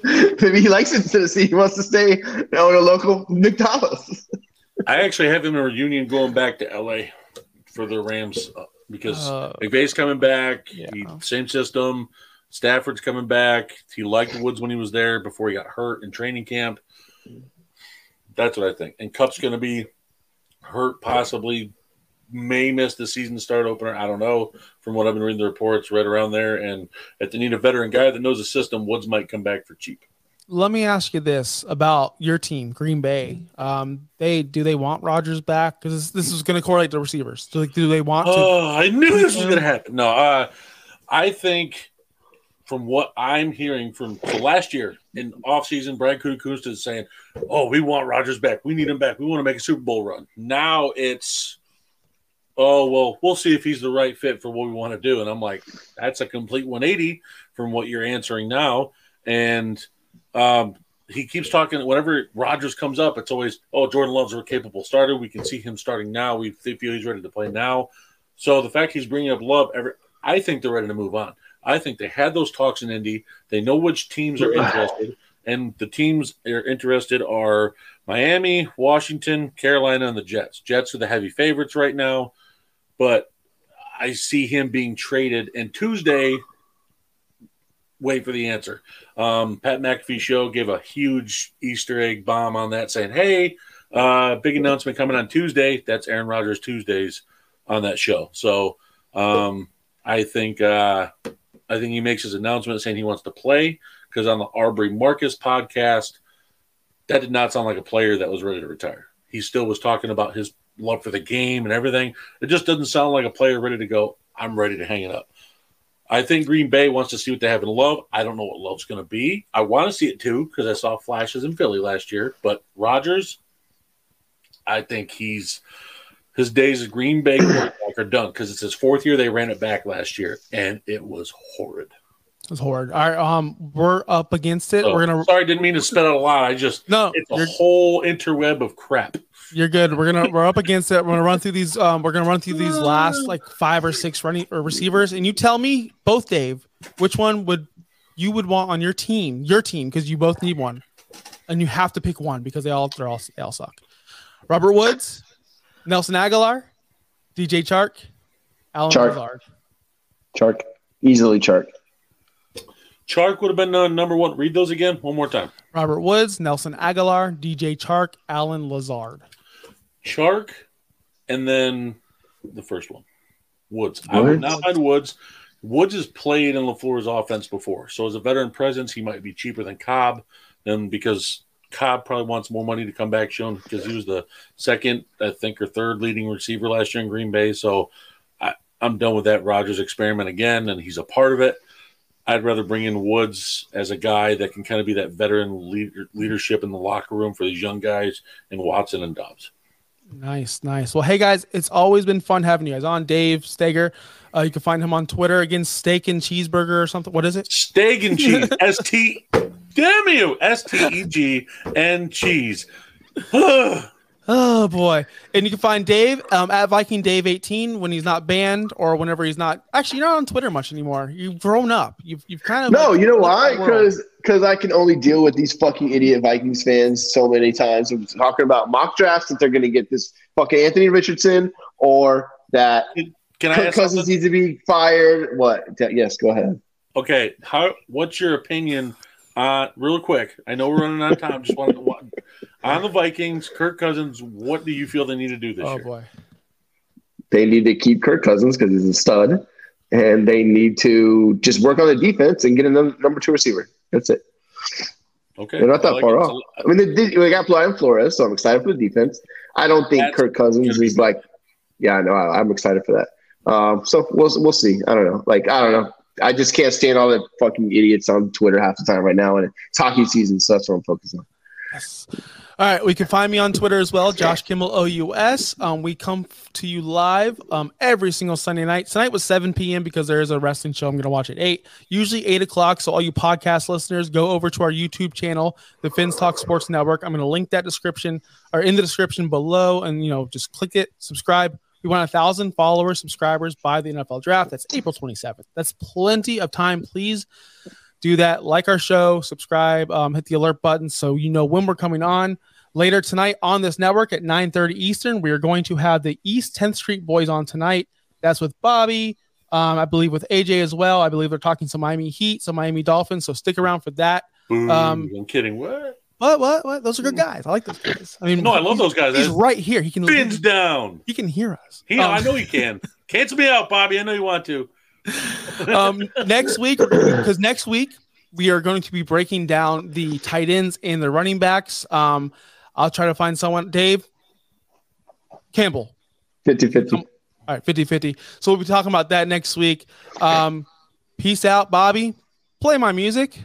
[SPEAKER 2] maybe he likes it in Tennessee. He wants to stay own a local McDonald's.
[SPEAKER 3] I actually have him in a reunion going back to LA for the Rams uh, because
[SPEAKER 1] Uh,
[SPEAKER 3] McVay's coming back.
[SPEAKER 1] Yeah.
[SPEAKER 3] He, same system. Stafford's coming back. He liked Woods when he was there before he got hurt in training camp. That's what I think. And Kupp's going to be hurt, possibly, may miss the season start opener. I don't know. From what I've been reading the reports, right around there. And if they need a veteran guy that knows the system, Woods might come back for cheap.
[SPEAKER 1] Let me ask you this about your team, Green Bay. Um, they do they want Rodgers back? Because this, this is going to correlate to receivers. Do, like, do they want to?
[SPEAKER 3] Oh, I knew this was going to happen. No, uh, I think from what I'm hearing from last year in offseason, Brad Kukusta is saying, "Oh, we want Rodgers back. We need him back. We want to make a Super Bowl run." Now it's, "Oh, well, we'll see if he's the right fit for what we want to do." And I'm like, "That's a complete 180 from what you're answering now." And um, he keeps talking. Whenever Rodgers comes up, it's always, "Oh, Jordan Love's a capable starter. We can see him starting now. We feel he's ready to play now." So the fact he's bringing up Love, every, I think they're ready to move on. I think they had those talks in Indy. They know which teams are interested, and the teams that are interested are Miami, Washington, Carolina, and the Jets. Jets are the heavy favorites right now, but I see him being traded. And Tuesday, wait for the answer. Um, Pat McAfee show gave a huge Easter egg bomb on that, saying, "Hey, uh, big announcement coming on Tuesday." That's Aaron Rodgers Tuesdays on that show. So um, I think uh, I think he makes his announcement saying he wants to play because on the Aubrey Marcus podcast, that did not sound like a player that was ready to retire. He still was talking about his love for the game and everything. It just doesn't sound like a player ready to go. I'm ready to hang it up. I think Green Bay wants to see what they have in Love. I don't know what Love's going to be. I want to see it too because I saw flashes in Philly last year. But Rodgers, I think he's his days as Green Bay quarterback are done because it's his fourth year. They ran it back last year, and it was horrid.
[SPEAKER 1] It's horrid. All right, um, we're up against it.
[SPEAKER 3] So,
[SPEAKER 1] we're gonna
[SPEAKER 3] sorry, didn't mean to spit out a lot. I just
[SPEAKER 1] no,
[SPEAKER 3] it's a whole interweb of crap.
[SPEAKER 1] You're good. We're gonna we're up against it. We're gonna run through these. Um, we're gonna run through these last like five or six running or receivers, and you tell me both, Dave, which one would you would want on your team, your team, because you both need one, and you have to pick one because they all they're all they all suck. Robert Woods, Nelson Agholor, DJ Chark, Alan
[SPEAKER 2] Chark.
[SPEAKER 1] Lazard.
[SPEAKER 2] Chark, easily Chark.
[SPEAKER 3] Chark would have been uh, number one. Read those again one more time.
[SPEAKER 1] Robert Woods, Nelson Agholor, DJ Chark, Allen Lazard.
[SPEAKER 3] Chark, and then the first one, Woods. I would
[SPEAKER 2] Woods?
[SPEAKER 3] not mind Woods. Woods has played in LaFleur's offense before, so as a veteran presence, he might be cheaper than Cobb. Then because Cobb probably wants more money to come back, shown because he was the second, I think, or third leading receiver last year in Green Bay. So I, I'm done with that Rodgers experiment again, and he's a part of it. I'd rather bring in Woods as a guy that can kind of be that veteran leader, leadership in the locker room for these young guys, and Watson and Doubs.
[SPEAKER 1] Nice, nice. Well, hey guys, it's always been fun having you guys on. Dave Steger, uh, you can find him on Twitter again, Steak and Cheeseburger or something. What is it?
[SPEAKER 3] Steak and cheese. S T. Damn you. S T E G and cheese.
[SPEAKER 1] Oh boy! And you can find Dave um, at Viking Dave eighteen when he's not banned or whenever he's not. Actually, you're not on Twitter much anymore. You've grown up. You've you've kind of
[SPEAKER 2] No,
[SPEAKER 1] like,
[SPEAKER 2] you know why? Because because I can only deal with these fucking idiot Vikings fans so many times. I'm talking about mock drafts that they're going to get this fucking Anthony Richardson or that
[SPEAKER 3] Can I
[SPEAKER 2] Kirk
[SPEAKER 3] ask
[SPEAKER 2] Cousins
[SPEAKER 3] something?
[SPEAKER 2] needs to be fired. What? Yes, go ahead.
[SPEAKER 3] Okay, how? What's your opinion? Uh, real quick. I know we're running out of time. Just wanted to wa- on the Vikings. Kirk Cousins. What do you feel they need to do this
[SPEAKER 1] oh
[SPEAKER 3] year?
[SPEAKER 1] boy,
[SPEAKER 2] They need to keep Kirk Cousins because he's a stud, and they need to just work on the defense and get a number two receiver. That's it.
[SPEAKER 3] Okay,
[SPEAKER 2] They're not that
[SPEAKER 3] like
[SPEAKER 2] far off. I mean, they, did, they got Brian Flores, so I'm excited for the defense. I don't think
[SPEAKER 3] That's
[SPEAKER 2] Kirk Cousins
[SPEAKER 3] gonna
[SPEAKER 2] is like, yeah, I know. I, I'm excited for that. Um, so we'll we'll see. I don't know. Like I don't know. I just can't stand all the fucking idiots on Twitter half the time right now, and it's hockey season, so that's what I'm focused on.
[SPEAKER 1] Yes. All right, we can find me on Twitter as well, Josh Kimmel OUS. Um, we come f- to you live um, every single Sunday night. Tonight was 7 p.m. because there is a wrestling show I'm going to watch at 8, usually 8 o'clock. So, all you podcast listeners, go over to our YouTube channel, the Finns Talk Sports Network. I'm going to link that description or in the description below, and you know, just click it, subscribe. We want a thousand followers, subscribers by the NFL draft. That's April 27th. That's plenty of time. Please do that. Like our show, subscribe, um, hit the alert button so you know when we're coming on. Later tonight on this network at 9:30 Eastern, we are going to have the East 10th Street Boys on tonight. That's with Bobby, um, I believe with AJ as well. I believe they're talking some Miami Heat, some Miami Dolphins. So stick around for that.
[SPEAKER 3] Boo.
[SPEAKER 1] Um,
[SPEAKER 3] I'm kidding. What?
[SPEAKER 1] What? What? What? Those are good guys. I like those guys. I mean,
[SPEAKER 3] No, I love those guys.
[SPEAKER 1] He's right here. He can.
[SPEAKER 3] Fins down.
[SPEAKER 1] He can hear us.
[SPEAKER 3] He,
[SPEAKER 1] Um,
[SPEAKER 3] I know he can. Cancel me out, Bobby. I know you want to.
[SPEAKER 1] Um, next week, because next week we are going to be breaking down the tight ends and the running backs. Um, I'll try to find someone. Dave Campbell.
[SPEAKER 2] 50 50.
[SPEAKER 1] All right, 50 50. So we'll be talking about that next week. Um, peace out, Bobby. Play my music.